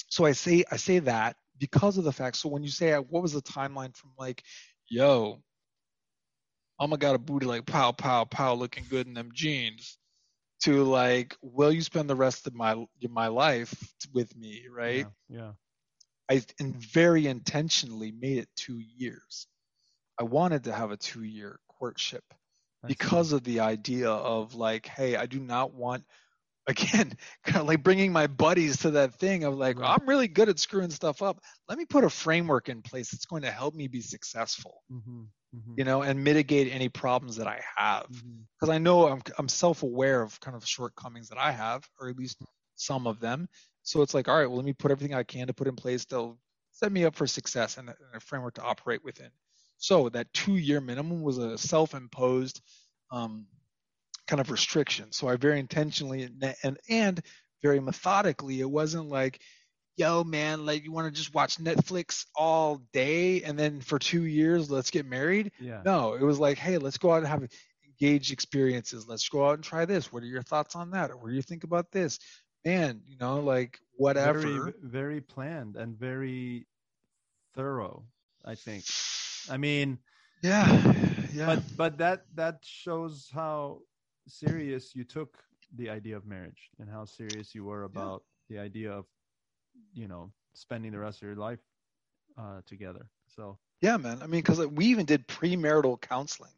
so i say i say that because of the fact so when you say uh, what was the timeline from like yo Mama got a booty like pow pow pow looking good in them jeans to like will you spend the rest of my my life with me right? Yeah. I in very intentionally made it two years. I wanted to have a two year courtship because of the idea of like, hey, I do not want, (laughs) again, kind of like bringing my buddies to that thing of like, Right. I'm really good at screwing stuff up. Let me put a framework in place that's going to help me be successful, Mhm, mhm, you know, and mitigate any problems that I have. Because I know I'm, I'm self aware of kind of shortcomings that I have, or at least some of them. So it's like, all right, well, let me put everything I can to put in place that'll set me up for success and a, framework to operate within. So that two year minimum was a self imposed um, kind of restriction. So I very intentionally and, and and very methodically, it wasn't like, yo, man, like you want to just watch Netflix all day and then for two years, let's get married. Yeah. No, it was like, hey, let's go out and have engaged experiences. Let's go out and try this. What are your thoughts on that? Or what do you think about this? Man, you know, like whatever. Very, very planned and very thorough. I think. I mean, yeah, yeah. but but that that shows how serious you took the idea of marriage and how serious you were about the idea of you know spending the rest of your life uh, together. So yeah, man. I mean, because we even did premarital counseling.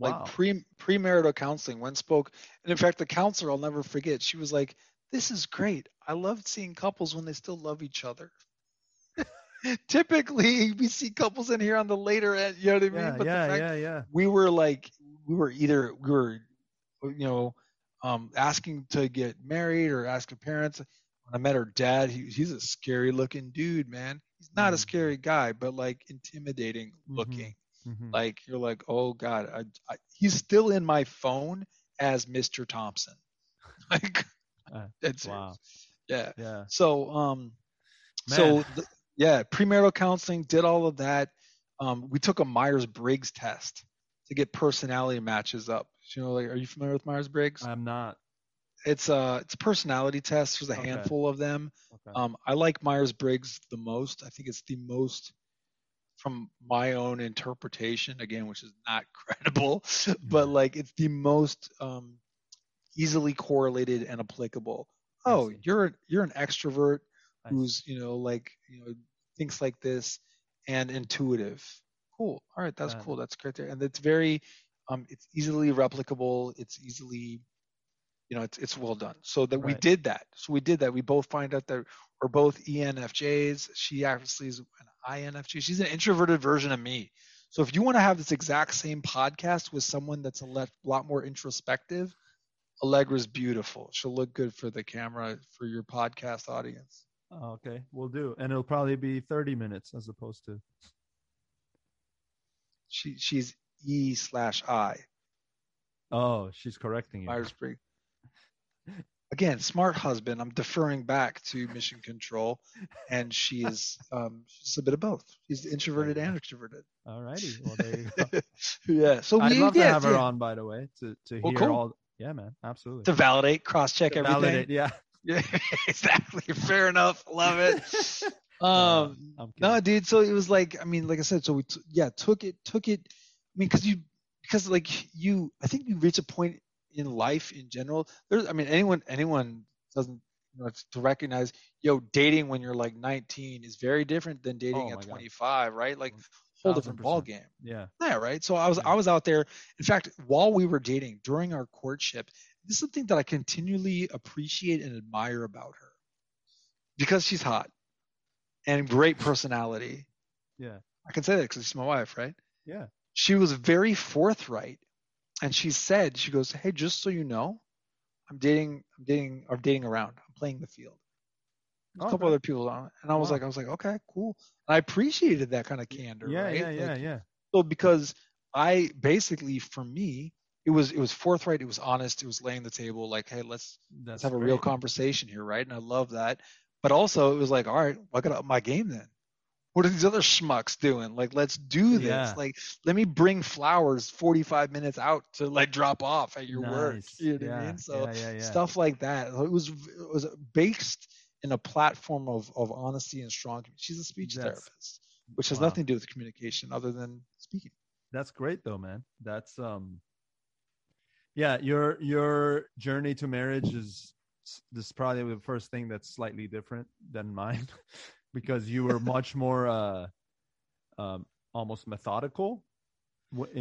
Wow. like pre premarital counseling when spoke and in fact the counselor i'll never forget she was like this is great i loved seeing couples when they still love each other (laughs) typically we see couples in here on the later end you know what i mean yeah, but yeah, yeah, yeah. we were like we were either we were you know um asking to get married or ask her parents when i met her dad he, he's a scary looking dude man he's not a Mhm. scary guy but like intimidating Mhm. looking Mhm. like you're like oh god I, I, he's still in my phone as mr thompson (laughs) like Uh, that's wow. yeah Yeah. so um Man. so the, Yeah, premarital counseling, did all of that. Um, we took a Myers Briggs test to get personality matches up. You know, like, are you familiar with Myers Briggs? I'm not. It's a it's a personality test. There's a Okay. handful of them. Okay. Um, I like Myers Briggs the most. I think it's the most, from my own interpretation, again, which is not (laughs) credible, but like it's the most um, easily correlated and applicable. Oh, you're you're an extrovert who's you know like you know thinks like this and intuitive. Cool. All right, that's cool. That's great there, and it's very um, it's easily replicable. It's easily you know it's it's well done. So that we did that. So we did that. We both find out that we're both enfjs she actually is an infj she's an introverted version of me. So if you want to have this exact same podcast with someone that's a lot, lot more introspective allegra's beautiful. She'll look good for the camera for your podcast audience. Okay, we'll do, and it'll probably be 30 minutes as opposed to. she she's e slash i. Oh, she's correcting you. myers-briggs again smart husband i'm deferring back to mission control and she is um she's a bit of both she's introverted and extroverted All righty. Well, there you go. (laughs) yeah so I'd we love to yeah, have her on, by the way, to to Well, hear cool. all. Yeah, man, absolutely. to validate cross check To everything validate, yeah. (laughs) yeah exactly fair enough love it (laughs) um I'm no dude so it was like i mean like i said so we t- yeah took it took it i mean because you because like you i think you reach a point in life in general there's i mean anyone anyone doesn't you know to recognize yo dating when you're like 19 is very different than dating Oh at God. 25 right like whole different 1000%. ball game Yeah. yeah right so i was Yeah. i was out there in fact while we were dating during our courtship this is something that i continually appreciate and admire about her because she's hot and great personality Yeah. i can say that because she's my wife right Yeah. she was very forthright and she said she goes hey just so you know i'm dating i'm dating i'm dating around i'm playing the field There's a oh, couple other people on it and i was Wow. like i was like okay cool and i appreciated that kind of candor Yeah. right Yeah. Yeah. Like, Yeah. so because I basically for me it was it was forthright, it was honest, it was laying the table like, hey, let's That's let's have a real conversation here, right? And I love that. But also it was like, all right, well, I gotta up my game then. What are these other schmucks doing? Like, let's do this. Yeah. Like, let me bring flowers 45 minutes out to like drop off at your work. You know what. I mean? So yeah, yeah, yeah. stuff like that. It was it was based in a platform of of honesty and strong. She's a speech That's- therapist, which has wow. nothing to do with communication other than speaking. That's great though, man. That's um yeah, your your journey to marriage is this is probably the first thing that's slightly different than mine (laughs) because you were much more uh um almost methodical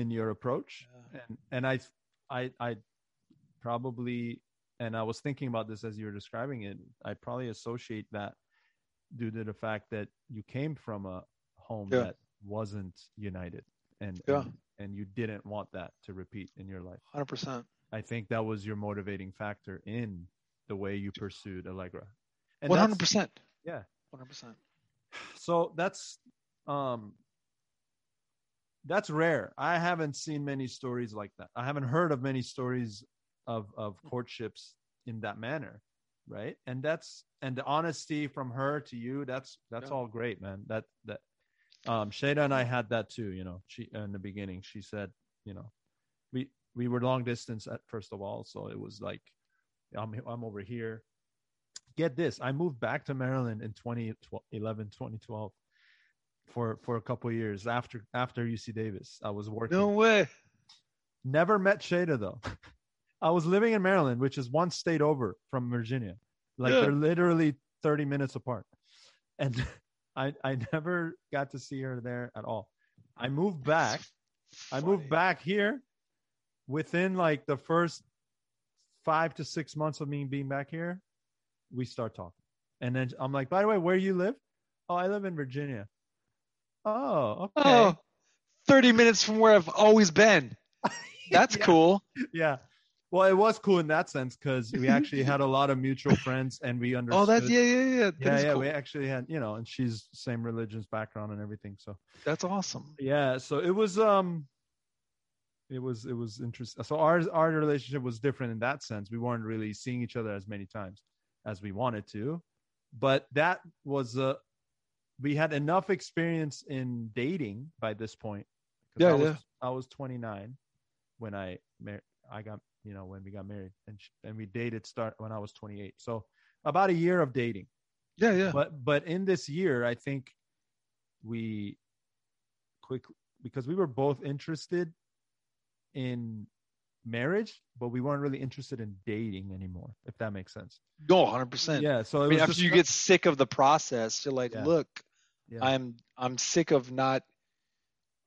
in your approach and and I I I probably and I was thinking about this as you were describing it I probably associate that due to the fact that you came from a home Yeah. that wasn't united and, Yeah. and and you didn't want that to repeat in your life. Hundred percent. I think that was your motivating factor in the way you pursued Allegra. And hundred percent. Yeah. One hundred percent. So that's um that's rare. I haven't seen many stories like that. I haven't heard of many stories of of courtships in that manner, right? And that's and the honesty from her to you, that's that's Yeah. all great, man. That that um Shada and I had that too, you know. She in the beginning, she said, you know, we we were long distance at first of all, so it was like I'm I'm over here. Get this, I moved back to Maryland in 2011, 2012 for for a couple of years after after UC Davis. I was working. No way. Never met Shada though. (laughs) I was living in Maryland, which is one state over from Virginia. Like Yeah. they're literally 30 minutes apart. And (laughs) I I never got to see her there at all. I moved back. I moved back here within like the first five to six months of me being back here. We start talking. And then I'm like, by the way, where you live? Oh, I live in Virginia. Oh, okay. Oh, 30 minutes from where I've always been. (laughs) That's Yeah. cool. yeah. Well, it was cool in that sense because we actually had a lot of mutual friends and we understood. (laughs) Oh, that's yeah, yeah, yeah. That yeah, yeah. cool. We actually had, you know, and she's same religious background and everything. So That's awesome. yeah, so it was um, it was it was interesting. So our our relationship was different in that sense. We weren't really seeing each other as many times as we wanted to, but that was a we had enough experience in dating by this point. Yeah, I was, yeah. I was 29 when I mar- I got you know when we got married, and sh- and we dated start when I was 28. So about a year of dating. Yeah, yeah. But but in this year, I think we quick because we were both interested in marriage, but we weren't really interested in dating anymore. If that makes sense. No, hundred percent. Yeah. So I mean, after you get sick of the process, you're like, Yeah. look, yeah. I'm I'm sick of not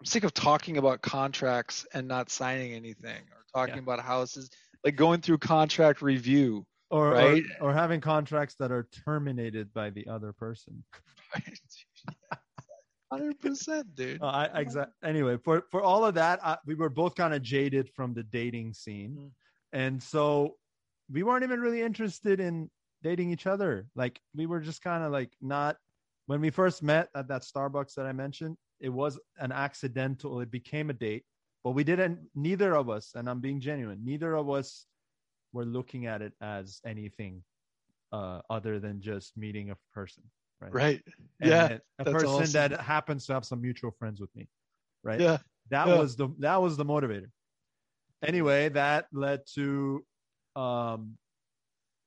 I'm sick of talking about contracts and not signing anything or talking Yeah. about houses, like going through contract review. or, right? or or having contracts that are terminated by the other person. (laughs) Hundred percent, dude. Uh, I exact. Anyway, for for all of that, I, we were both kind of jaded from the dating scene, Mhm. and so we weren't even really interested in dating each other. Like we were just kind of like not. When we first met at that Starbucks that I mentioned, it was an accidental. It became a date, but we didn't. Neither of us, and I'm being genuine. Neither of us were looking at it as anything uh, other than just meeting a person. Right. Right. And yeah. a person awesome. that happens to have some mutual friends with me right Yeah. that yeah. was the that was the motivator anyway that led to um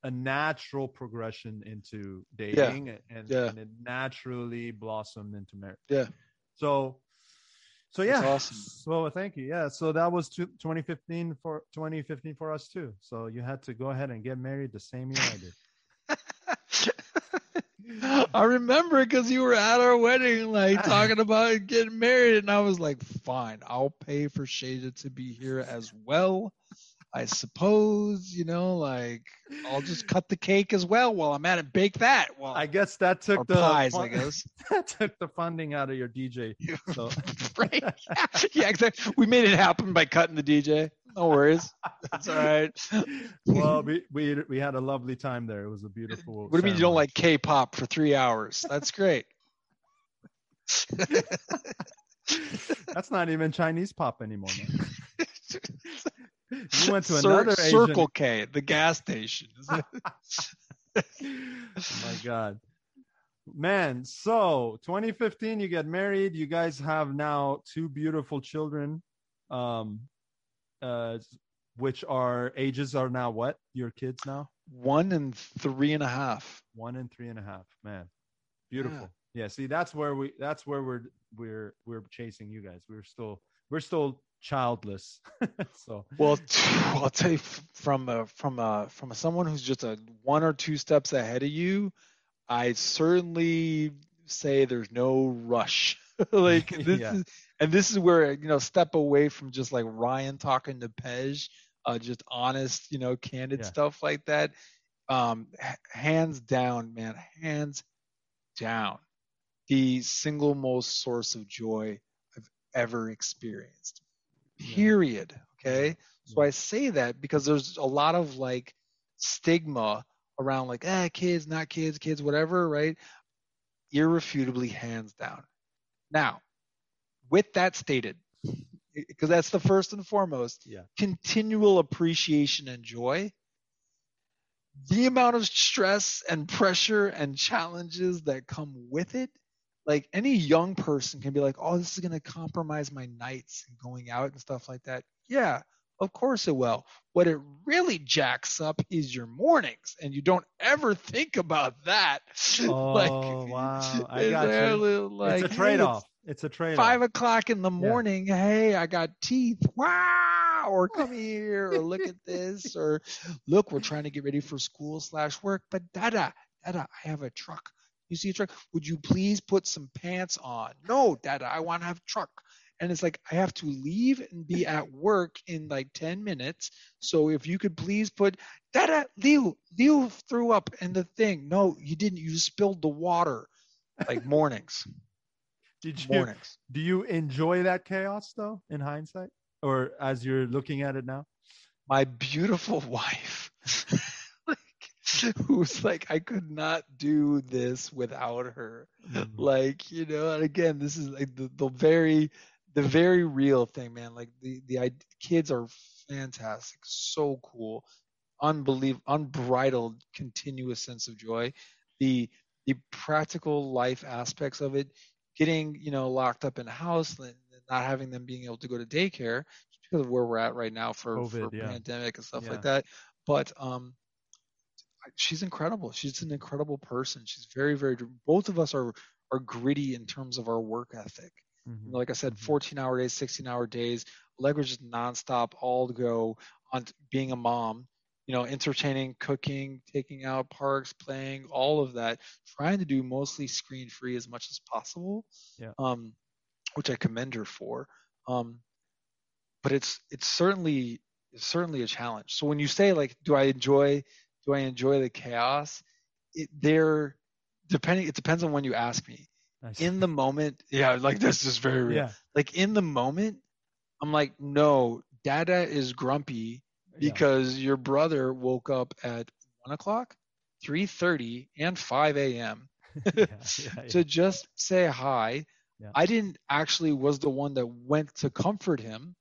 a natural progression into dating and, Yeah. and it naturally blossomed into marriage Yeah. so so yeah awesome. so thank you yeah so that was two- 2015 for 2015 for us too so you had to go ahead and get married the same year i did (laughs) I remember because you were at our wedding, like (laughs) talking about getting married, and I was like, "Fine, I'll pay for Shada to be here as well." I suppose, you know, like I'll just cut the cake as well while I'm at it. Bake that. Well, i guess that took the pies, I guess. (laughs) that took the funding out of your dj so right? yeah, exactly. We made it happen by cutting the DJ. No worries. That's all right. (laughs) well, we, we we had a lovely time there. It was a beautiful. What do you mean you don't like K-pop for three hours? That's great. (laughs) That's not even Chinese pop anymore. Man. You went to Cir- another Asian. Circle K, the gas station. (laughs) oh my god, man! So 2015, you get married. You guys have now two beautiful children, um, uh, which are ages are now what? Your kids now? One and three and a half. One and three and a half. Man, beautiful. Yeah. see, that's where we. That's where we're we're we're chasing you guys. We're still we're still childless. (laughs) so Well, (laughs) I'll tell you from a, from a, from someone who's just a one or two steps ahead of you, I certainly say there's no rush. (laughs) like this Yeah. is, and this is where you know step away from just like Ryan talking to Pej, uh, just honest, you know, candid Yeah. stuff like that. Um, h- hands down, man, hands down, the single most source of joy I've ever experienced. Yeah. Period. Okay. So I say that because there's a lot of like stigma around like, ah, kids, not kids, kids, whatever, right? Irrefutably hands down. Now, with that stated, because that's the first and foremost, Yeah. continual appreciation and joy. The amount of stress and pressure and challenges that come with it, like any young person can be like, oh, this is going to compromise my nights and going out and stuff like that. Yeah, of course it will. What it really jacks up is your mornings, and you don't ever think about that. (laughs) Oh, wow. I (laughs) got you. like, it's a trade off. It's a off. five o'clock in the morning. Hey, I got teeth. Wow! Or come (laughs) here, or look at this, or look, we're trying to get ready for school slash work. But Dada, Dada, I have a truck. You see a truck? Would you please put some pants on? No, Dada, I want to have a truck. And it's like I have to leave and be at work in like ten minutes. So if you could please put Dada, Liu, Liu threw up in the thing. No, you didn't. You spilled the water. Like (laughs) mornings, Did you mornings. do you enjoy that chaos though in hindsight? Or as you're looking at it now? my beautiful (laughs) wife (laughs) like who's like i could not do this without her Mm-hmm. like you know and again this is like the, the very the very real thing man like the the id- kids are fantastic so cool unbelievable unbridled continuous sense of joy the the practical life aspects of it, getting you know locked up in a house, and not having them being able to go to daycare because of where we're at right now for, COVID, for yeah. pandemic and stuff Yeah. like that. But um, she's incredible. She's an incredible person. She's very very. Both of us are are gritty in terms of our work ethic. Mhm. You know, like I said, Mhm. 14 hour days, 16 hour days. Allegra's just nonstop, all to go on being a mom, you know, entertaining, cooking, taking out parks, playing, all of that, trying to do mostly screen free as much as possible. Yeah. Um, which I commend her for. Um, but it's it's certainly it's certainly a challenge. So when you say like, do I enjoy do I enjoy the chaos? It there depending it depends on when you ask me Nice. in the moment, yeah, like this is very real. yeah. Like in the moment, I'm like, no, Dada is grumpy yeah. because your brother woke up at one o'clock, three thirty, and five a.m. (laughs) (laughs) yeah, yeah, to just say hi. Yeah. I didn't actually was the one that went to comfort him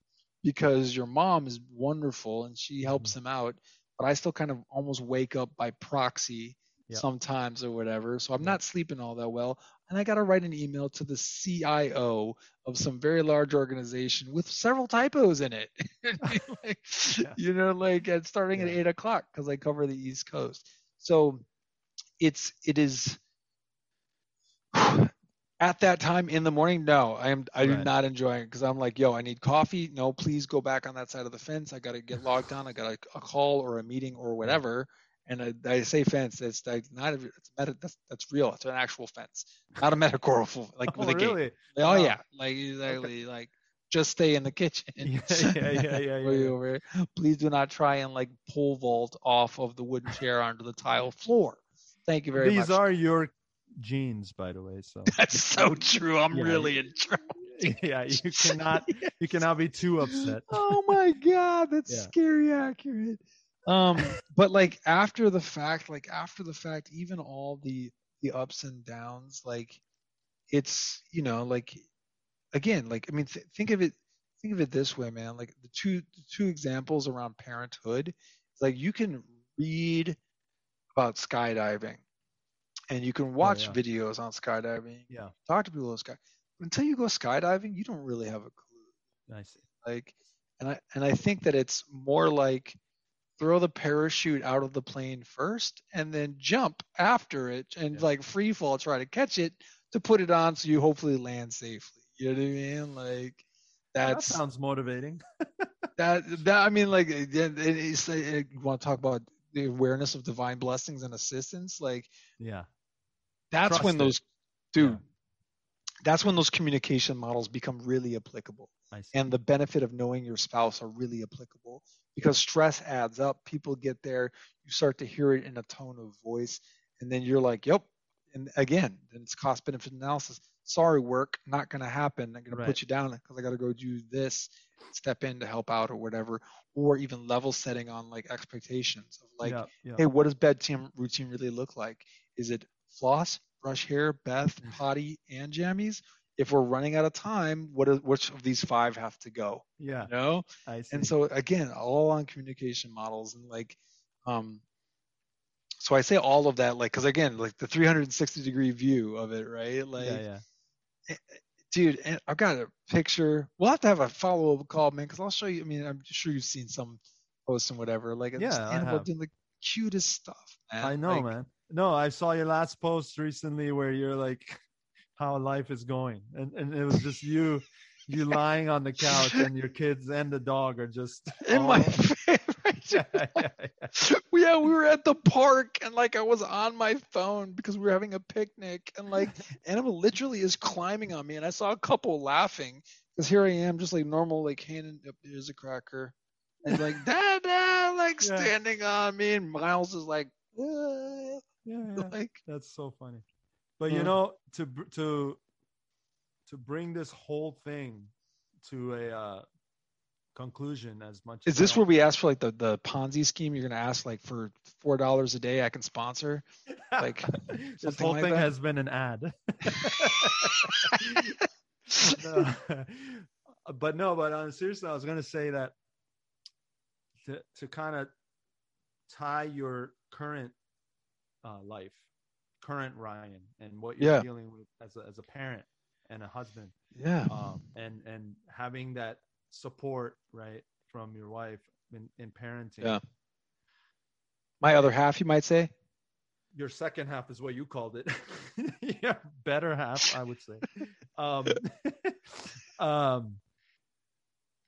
because your mom is wonderful and she helps Mm-hmm. him out, but I still kind of almost wake up by proxy Yeah. sometimes or whatever. So I'm Yeah. not sleeping all that well. And I got to write an email to the CIO of some very large organization with several typos in it. (laughs) (laughs) Like, Yeah. You know, like at starting at eight o'clock because I cover the East Coast. So it's it is (sighs) at that time in the morning. No, I am I do not enjoy it because I'm like, yo, I need coffee. No, please go back on that side of the fence. I got to get logged on. I got a, a call or a meeting or whatever. And I, I say fence. It's like not a, it's meta, that's that's real. It's an actual fence, not a metaphorical (laughs) like Oh, with a gate. really? Oh Wow. yeah, like exactly like just stay in the kitchen. Yeah, (laughs) yeah, yeah, yeah, (laughs) yeah, Way yeah. over here. Please do not try and like pole vault off of the wooden chair onto the tile floor. Thank you very These much. These are your genes, by the way. So That's so true. I'm Yeah, really in trouble. yeah, you cannot you cannot be too upset. oh my god, that's Yeah. scary accurate. Um, but like after the fact, like after the fact, even all the the ups and downs, like it's you know like again, like I mean, th- think of it think of it this way, man. Like the two the two examples around parenthood, like you can read about skydiving, and you can watch yeah. videos on skydiving. Yeah. Talk to people about sky. Until you go skydiving, you don't really have a clue Nice. like and i and i think that it's more like throw the parachute out of the plane first and then jump after it and Yeah. like free fall try to catch it to put it on so you hopefully land safely you know what i mean like That sounds motivating. (laughs) that that i mean like it, it, it's, uh, you want to talk about the awareness of divine blessings and assistance like Yeah. that's Trust when it. those dude Yeah. That's when those communication models become really applicable. And the benefit of knowing your spouse are really applicable because stress adds up. People get there you start to hear it in a tone of voice and then you're like yep and again then it's cost benefit analysis. Sorry work not going to happen. I'm going Right. to put you down because i got to go do this step in to help out or whatever or even level setting on like expectations of like yeah, yeah. hey what does bedtime routine really look like? Is it floss brush hair bath potty and jammies if we're running out of time what is, which of these five have to go yeah. you know I see. and so again all on communication models and like um so i say all of that like because again like the 360 degree view of it right like yeah, yeah. dude and i've got a picture we'll have to have a follow-up call man because i'll show you i mean i'm sure you've seen some posts and whatever like Yeah, have. doing the cutest stuff man. I know, Like, man. No, I saw your last post recently where you're like, (laughs) how life is going, and and it was just you, (laughs) you lying on the couch, and your kids and the dog are just in my (laughs) favorite yeah, yeah, yeah. yeah, we were at the park and like I was on my phone because we were having a picnic and like animal literally is climbing on me and I saw a couple laughing because here I am just like normal like handing up oh, here's a cracker and like dad like Yeah. standing on me and Miles is like yeah, (laughs) yeah. like That's so funny. But Yeah. you know, to to to bring this whole thing to a uh, conclusion as much. is as this where we ask for like the the Ponzi scheme you're gonna ask like for four dollars a day I can sponsor like, (laughs) this whole like thing that? has been an ad. No. (laughs) but no, but on seriously, I was gonna say that to to kind of tie your current uh, life current Ryan and what you're Yeah. dealing with as a, as a parent and a husband Yeah. um, and and having that support right from your wife in, in parenting Yeah. My other half, you might say. your second half is what you called it (laughs) yeah better half i would say um (laughs) um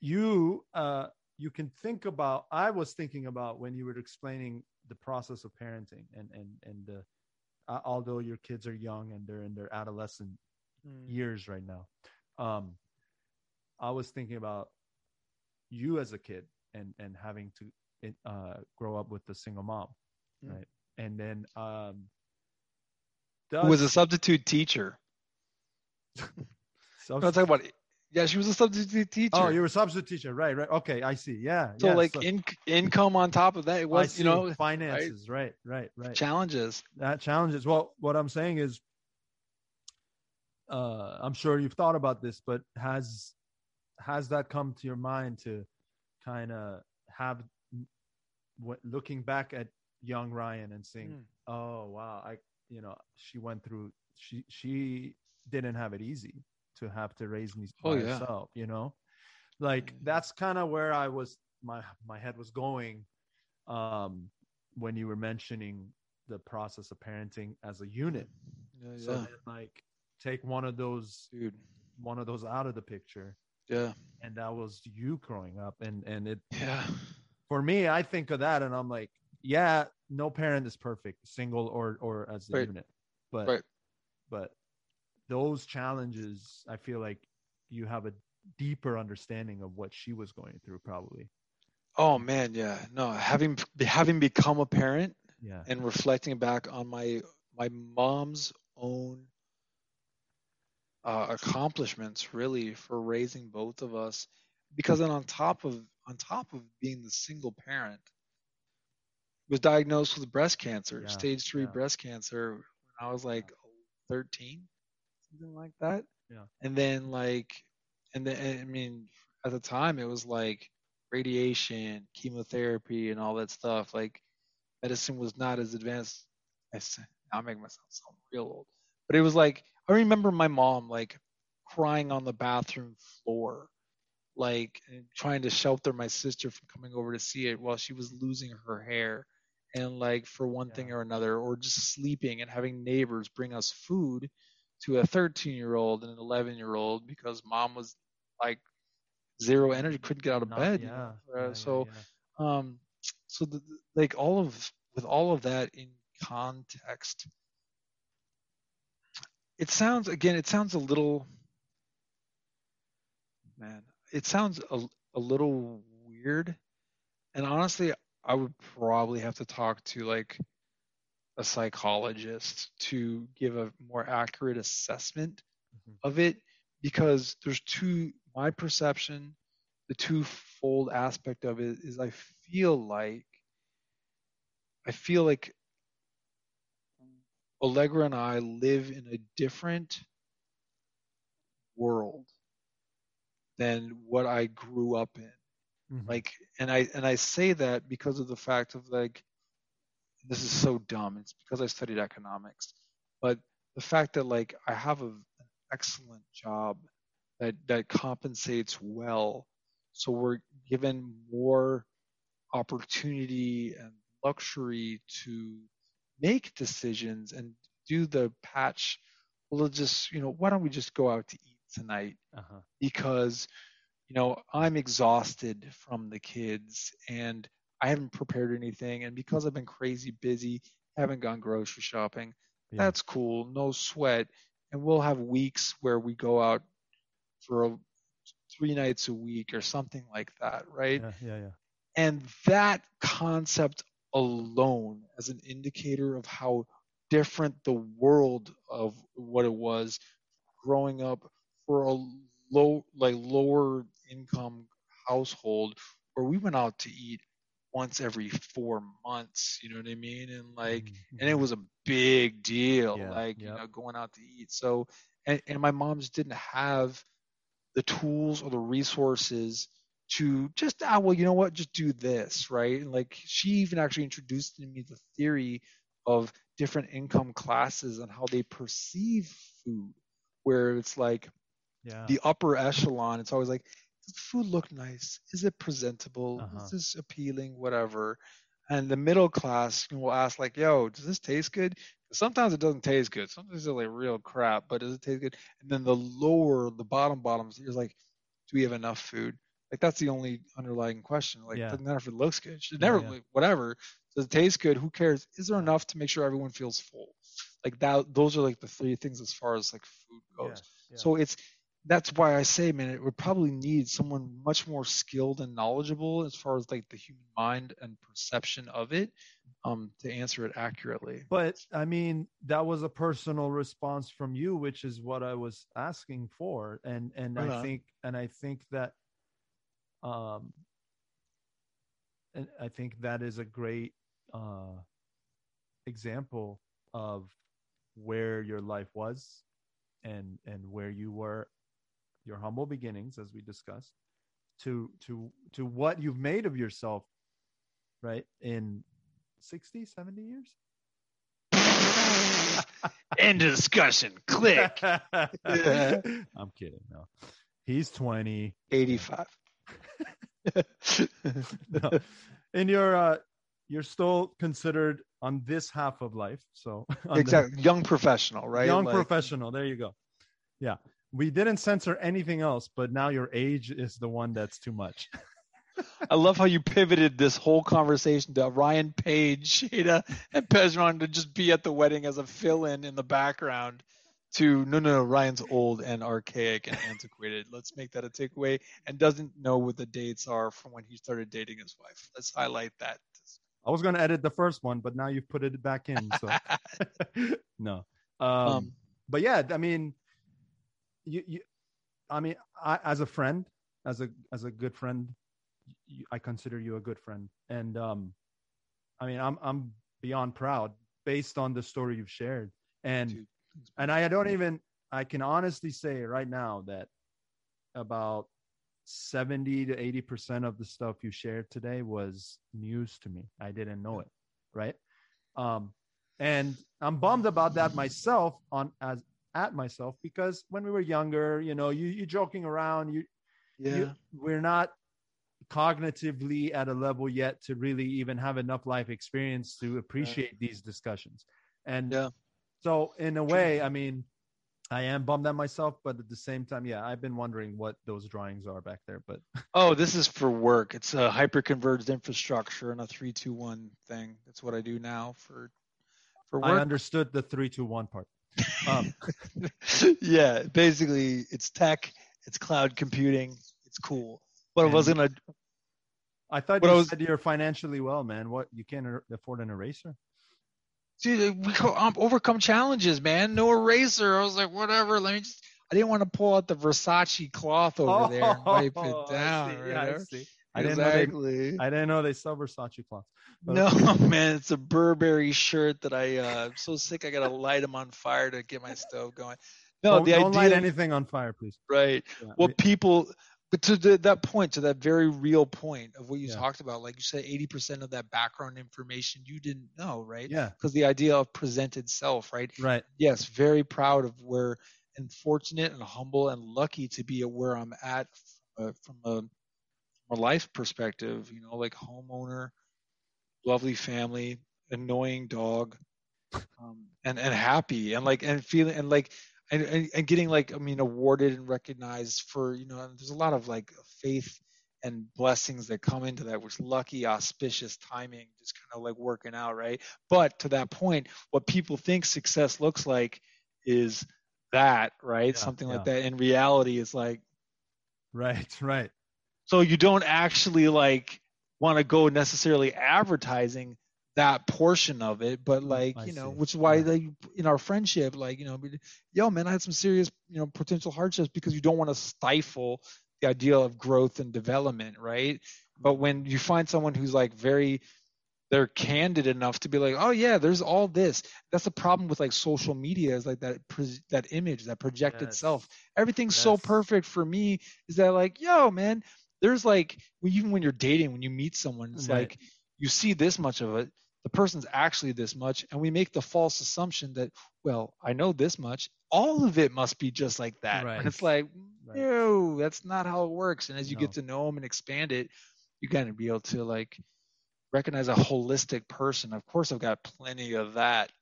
you uh you can think about i was thinking about when you were explaining the process of parenting and and and uh, uh, although your kids are young and they're in their adolescent years right now um i was thinking about you as a kid and and having to uh grow up with a single mom Mm. right and then um Who was a substitute teacher. so- (laughs) No, I'm talking about. Yeah, she was a substitute teacher. oh you were a substitute teacher. Right right. Okay i see. Yeah so yeah, like in, income on top of that, it was you know (laughs) finances. right? Right right challenges. that challenges. Well what i'm saying is uh i'm sure you've thought about this but has has that come to your mind to kind of have what looking back at young ryan and saying Mm. oh wow i you know she went through she she didn't have it easy to have to raise me Oh, yeah. herself you know like Mm. that's kind of where i was my my head was going um when you were mentioning the process of parenting as a unit Yeah, so yeah. then, like take one of those dude. one of those out of the picture Yeah, and that was you growing up and and it yeah, for me i think of that and i'm like yeah no parent is perfect single or or as a Right. unit but Right. but those challenges i feel like you have a deeper understanding of what she was going through probably Oh man, yeah. No, having having become a parent yeah and reflecting back on my my mom's own uh, accomplishments, really, for raising both of us, because then on top of on top of being the single parent, was diagnosed with breast cancer, Yeah, stage three yeah. breast cancer, when I was like 13, something like that. Yeah. And then like, and then I mean, at the time it was like radiation, chemotherapy, and all that stuff. Like, medicine was not as advanced. I s- now I'm making myself sound real old, but it was like I remember my mom like crying on the bathroom floor, like trying to shelter my sister from coming over to see it while she was losing her hair, and like for one thing or another, or just sleeping and having neighbors bring us food to a 13 year old and an 11 year old because mom was like zero energy, couldn't get out of Not- bed. you yeah, know? yeah, so yeah. um so the- like all of with all of that in context it sounds again it sounds a little man it sounds a, a little weird and honestly i would probably have to talk to like a psychologist to give a more accurate assessment Mhm. of it because there's two my perception the twofold aspect of it is I feel like I feel like Allegra and I live in a different world than what I grew up in. Mhm. Like and I and I say that because of the fact of like this is so dumb. It's because I studied economics. But the fact that like I have a, an excellent job that that compensates well so we're given more opportunity and luxury to make decisions and do the patch well just you know why don't we just go out to eat tonight uh-huh. because you know i'm exhausted from the kids and i haven't prepared anything and because i've been crazy busy haven't gone grocery shopping Yeah. that's cool no sweat. And we'll have weeks where we go out for a, three nights a week or something like that right? Yeah yeah yeah. And that concept alone as an indicator of how different the world of what it was growing up for a low like lower income household where we went out to eat once every four months you know what i mean? And like Mhm, and it mhm. was a big deal Yeah, like you know going out to eat. So and, and my mom just didn't have the tools or the resources to just ah well you know what? Just do this right? And like she even actually introduced to me the theory of different income classes and how they perceive food where it's like Yeah. the upper echelon it's always like does the food look nice? Is it presentable? Uh-huh. is this appealing? Whatever. And the middle class will ask like yo does this taste good? Sometimes it doesn't taste good. Sometimes it's like real crap but does it taste good? And then the lower the bottom bottoms is like do we have enough food? Like that's the only underlying question. Like Yeah. doesn't matter if it looks good. It Yeah, never yeah. like, whatever. Does it taste good? Who cares? Is there enough to make sure everyone feels full? Like that those are like the three things as far as like food goes. Yeah, yeah. so it's that's why I say, man, it would probably need someone much more skilled and knowledgeable as far as like the human mind and perception of it, um, to answer it accurately. But I mean, that was a personal response from you, which is what I was asking for, and and Right I on. think and I think that, um, and I think that is a great uh, example of where your life was, and and where you were, your humble beginnings, as we discussed, to to to what you've made of yourself, right in 60 70 years (laughs) End of discussion. Click. (laughs) I'm kidding. No, he's 20. 85. (laughs) No. And you're uh, you're still considered on this half of life. So on the exactly. Young professional, right? young Like, professional. There you go. Yeah, we didn't censor anything else, but now your age is the one that's too much. (laughs) I love how you pivoted this whole conversation to Ryan Page, (laughs) Shada, and Pezron to just be at the wedding as a fill-in in the background. To no, no, no, Ryan's old and archaic and antiquated. Let's make that a takeaway. And doesn't know what the dates are from when he started dating his wife. Let's highlight that. I was going to edit the first one, but now you've put it back in. So (laughs) no. Um, Um, but yeah, I mean, you, you, I mean, I, as a friend, as a as a good friend, you, I consider you a good friend, and um, I mean, I'm I'm beyond proud based on the story you've shared, and Dude, and I don't even I can honestly say right now that about 70 to 80 percent of the stuff you shared today was news to me. I didn't know it right? Um and i'm bummed about that myself on as at myself because when we were younger you know you you joking around you, yeah. you we're not cognitively at a level yet to really even have enough life experience to appreciate these discussions and Yeah. so in a way i mean i am bummed at myself but at the same time yeah i've been wondering what those drawings are back there but (laughs) Oh, this is for work. It's a hyper-converged infrastructure and a three-two-one thing. That's what I do now for for i understood the three two one part um (laughs) yeah, basically, it's tech, it's cloud computing, it's cool. But I wasn't gonna. thought you I was- said you're financially well man what you can't er- afford an eraser Dude, we um, overcome challenges, man. No eraser. I was like, whatever. Let me just. I didn't want to pull out the Versace cloth over there and wipe (laughs) Oh, it down. I see. right Yeah, I didn't know they exactly. I didn't know they sell Versace cloths. but No, (laughs) man, it's a Burberry shirt that I. Uh, I'm so sick. I gotta light them on fire to get my stove going. No, don't, the don't idea. light anything on fire, please. right. Yeah, What we- people, but to the, that point, to that very real point of what you Yeah. talked about, like you said, 80% of that background information you didn't know, right? yeah, Because the idea of presented self, right? right. Yes, very proud of where and fortunate and humble and lucky to be at where I'm at from a, from a, a life perspective, you know, like homeowner, lovely family, annoying dog, um, and and happy and like and feeling and like and, and, and getting like I mean awarded and recognized for you know there's a lot of like faith and blessings that come into that which lucky auspicious timing just kind of like working out right? But to that point what people think success looks like is that right? Yeah, something like that in reality is like Right, (laughs) right. So you don't actually like want to go necessarily advertising that portion of it, but like Mm, I you know, see. which is why Yeah. they in our friendship, like you know, yo man, I had some serious you know potential hardships because you don't want to stifle the idea of growth and development, right? But when you find someone who's like very they're candid enough to be like, oh yeah, there's all this. That's the problem with like social media is like that that image, that projected Yes. self. Everything's so perfect for me. Is that like, yo man, there's like even when you're dating, when you meet someone, it's Right. like you see this much of it. the person's actually this much and we make the false assumption that well i know this much all of it must be just like that Right. and it's like Right. no that's not how it works and as you No. get to know them and expand it you got to be able to like recognize a holistic person of course i've got plenty of that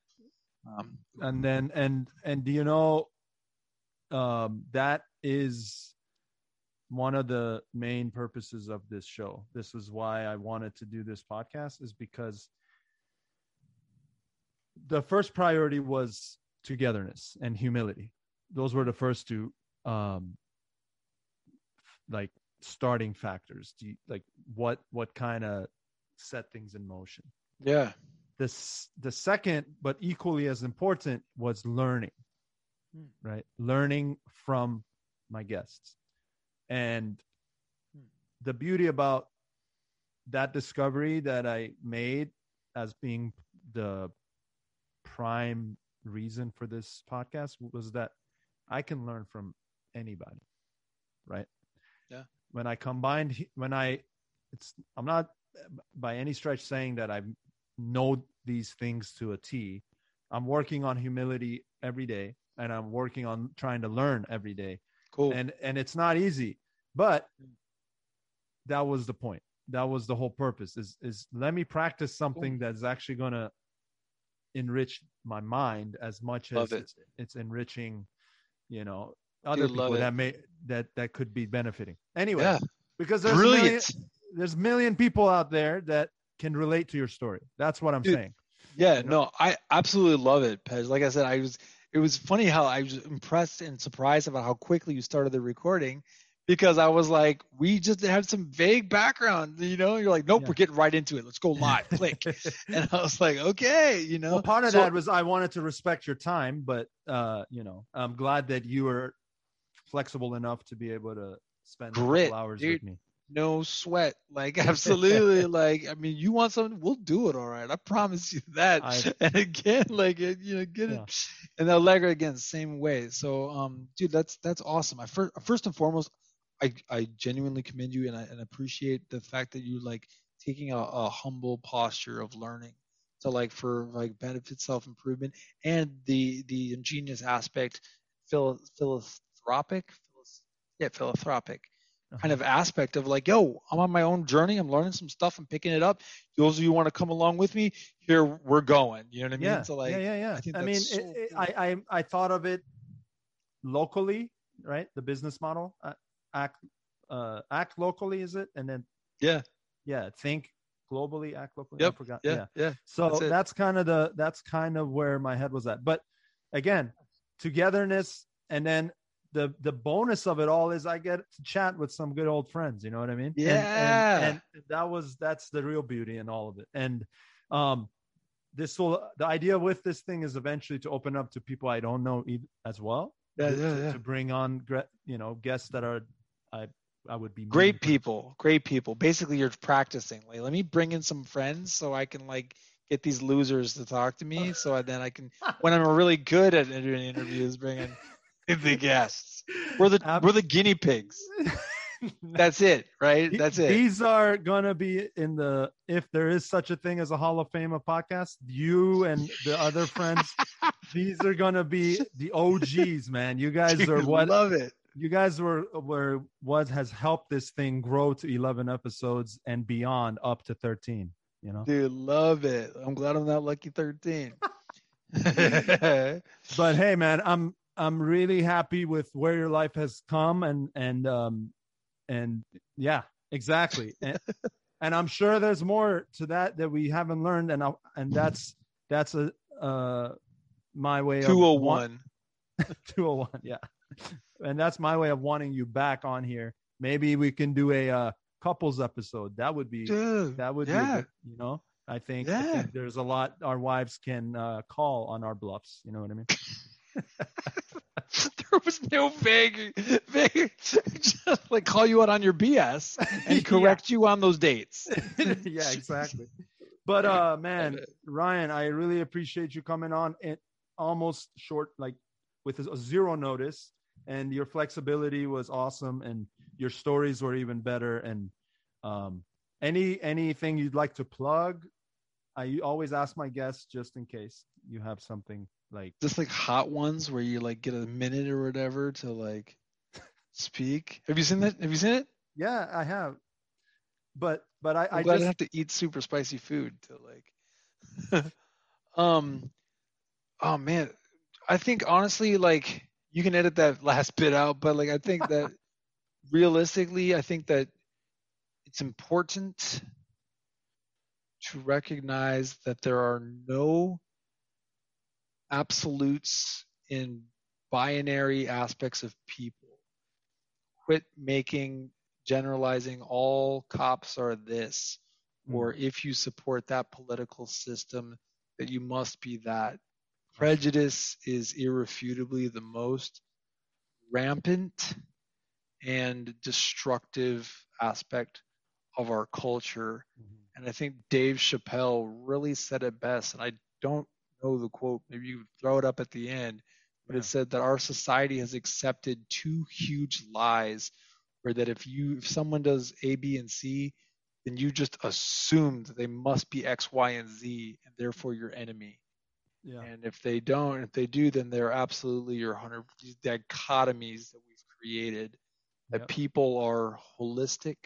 um, and then and and do you know um that is one of the main purposes of this show. This is why i wanted to do this podcast is because the first priority was togetherness and humility. Those were the first two um like starting factors. Do you, like what what kind of set things in motion? Yeah. This the second but equally as important was learning Hmm. right? Learning from my guests and Hmm. the beauty about that discovery that i made as being the prime reason for this podcast was that i can learn from anybody right Yeah. when i combined when i it's i'm not by any stretch saying that i know these things to a T. I'm working on humility every day and I'm working on trying to learn every day. cool And and it's not easy, but that was the point. That was the whole purpose is is let me practice something that's actually going to enrich my mind as much as it. it's, it's enriching, you know, other Dude, people that may that that could be benefiting. Anyway, yeah because there's a million, brilliant there's a million people out there that can relate to your story. That's what I'm Dude, saying. Yeah, You know? no, I absolutely love it, Pez. Like I said, I was it was funny how I was impressed and surprised about how quickly you started the recording because I was like, we just had some vague background, you know, you're like, nope, Yeah. we're getting right into it. Let's go (laughs) live. Click. And I was like, okay, you know. Well, part of So- that was I wanted to respect your time, but uh, you know, I'm glad that you were flexible enough to be able to spend a Grit, couple hours dude. with me. no sweat. Like (laughs) absolutely like I mean you want something, we'll do it all right. I promise you that. I- (laughs) and again, like it, you know, get Yeah. it and the Allegra again, same way. So um dude, that's that's awesome. I first first and foremost, I I genuinely commend you and I and appreciate the fact that you like taking a, a humble posture of learning to like for like benefit self improvement and the the ingenious aspect phil, philanthropic yeah philanthropic kind of aspect of like, yo, I'm on my own journey. I'm learning some stuff. I'm picking it up. Those of you want to come along with me, here we're going. You know what I mean? yeah, So like, yeah, yeah, yeah. I think I mean, so it, it. I, I, I thought of it locally, right? The business model, uh, act, uh, act locally, is it? And then, yeah, yeah, think globally, act locally. Yep, I forgot. yeah, yeah. yeah, So That's that's, kind of the that's kind of where my head was at. But again, togetherness and then the the bonus of it all is I get to chat with some good old friends. You know what I mean? And- Yeah. And, and that was that's the real beauty in all of it. And um, this will the idea with this thing is eventually to open up to people I don't know as well. Yeah, to, yeah, yeah. to bring on you know guests that are I I would be great people, great people. Basically, you're practicing. Like, let me bring in some friends so I can like get these losers to talk to me. (laughs) So then I can, when I'm really good at doing interviews, bring in the guests. We're the we're the guinea pigs. (laughs) That's it, right? That's it. These are gonna be in the if there is such a thing as a Hall of Fame of podcasts. You and the other friends, (laughs) these are gonna be the OGs, man. You guys are Dude, what love it. You guys were were what has helped this thing grow to 11 episodes and beyond up to 13. You know, Dude, love it. I'm glad I'm not lucky 13. (laughs) (laughs) but hey, man, I'm I'm really happy with where your life has come and and um and yeah, exactly. And, (laughs) and I'm sure there's more to that that we haven't learned, and I, and that's that's a uh my way of want- 201. 201 yeah and that's my way of wanting you back on here. Maybe we can do a uh, couples episode. That would be Dude, that would be yeah. a good, you know? I think, I think there's a lot our wives can uh, call on our bluffs you know what i mean? (laughs) There was no vague, vague, just like call you out on your BS and (laughs) Yeah. correct you on those dates. (laughs) yeah exactly. But uh man ryan i really appreciate you coming on and almost short like with a zero notice and your flexibility was awesome and your stories were even better and um any anything you'd like to plug I always ask my guests just in case you have something like Just like hot ones where you like get a minute or whatever to like (laughs) speak. Have you seen that? Have you seen it? yeah, I have. But but I, I'm I glad just I have to eat super spicy food to like. (laughs) um, oh man, I think honestly, like you can edit that last (laughs) bit out, but like I think that realistically, I think that it's important to recognize that there are no absolutes in binary aspects of people. Quit making generalizing all cops are this, hmm. or if you support that political system, that you must be that. Prejudice is irrefutably the most rampant and destructive aspect of our culture. Mm-hmm. And I think Dave Chappelle really said it best. And I don't know the quote, maybe you throw it up at the end, but Yeah. it said that our society has accepted two huge lies where that if you if someone does A, B, and C, then you just assume that they must be X, Y, and Z, and therefore your enemy. Yeah And if they don't, if they do, then they're absolutely your hundred these dichotomies that we've created. That Yep. people are holistic,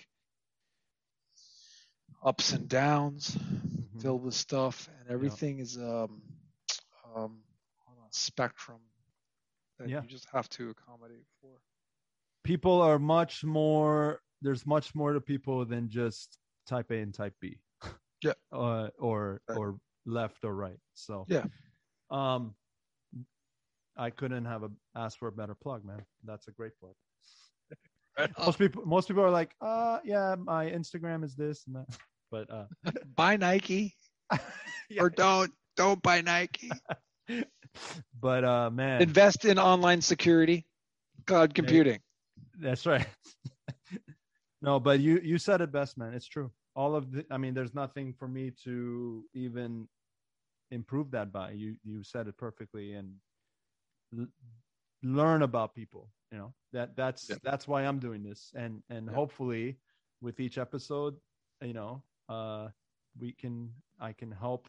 ups and downs, Mhm. filled with stuff, and everything is um, um, on a spectrum that Yeah. you just have to accommodate for. people are much more there's much more to people than just type A and type B. Yeah. (laughs) Uh, or Right. or left or right. So Yeah. Um I couldn't have a asked for a better plug, man. That's a great plug. (laughs) Most people most people are like, uh yeah, my Instagram is this and that. (laughs) But uh (laughs) Buy Nike yeah. or don't don't buy Nike. but uh man Invest in online security, cloud computing. That's right. no, but you you said it best, man. It's true. All of the I mean, there's nothing for me to even improve that by. You you said it perfectly and l- learn about people, you know. That that's Yeah. that's why I'm doing this and and Yeah. hopefully with each episode, you know, uh we can I can help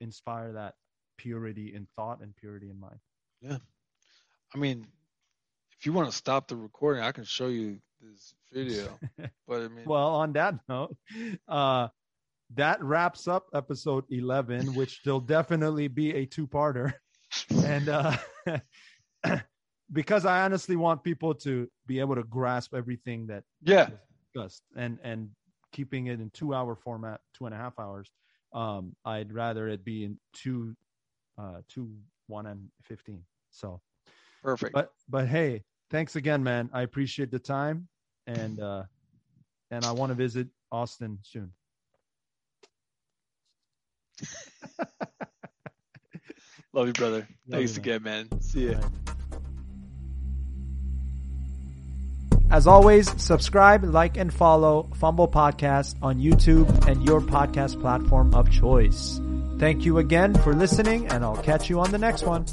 inspire that purity in thought and purity in mind. Yeah. I mean, if you want to stop the recording, I can show you this video. (laughs) But I mean, well on that note uh that wraps up episode 11 which will definitely be a two-parter. (laughs) And uh (clears throat) because i honestly want people to be able to grasp everything that yeah, discussed and and keeping it in two hour format two and a half hours um i'd rather it be in two uh two one and 15 so perfect. but but hey thanks again man. I appreciate the time and uh and i want to visit austin soon (laughs) Love you, brother. Love Thanks you, man. again, man. See ya. As always, subscribe, like, and follow pHumble Podcast on YouTube and your podcast platform of choice. Thank you again for listening, and I'll catch you on the next one.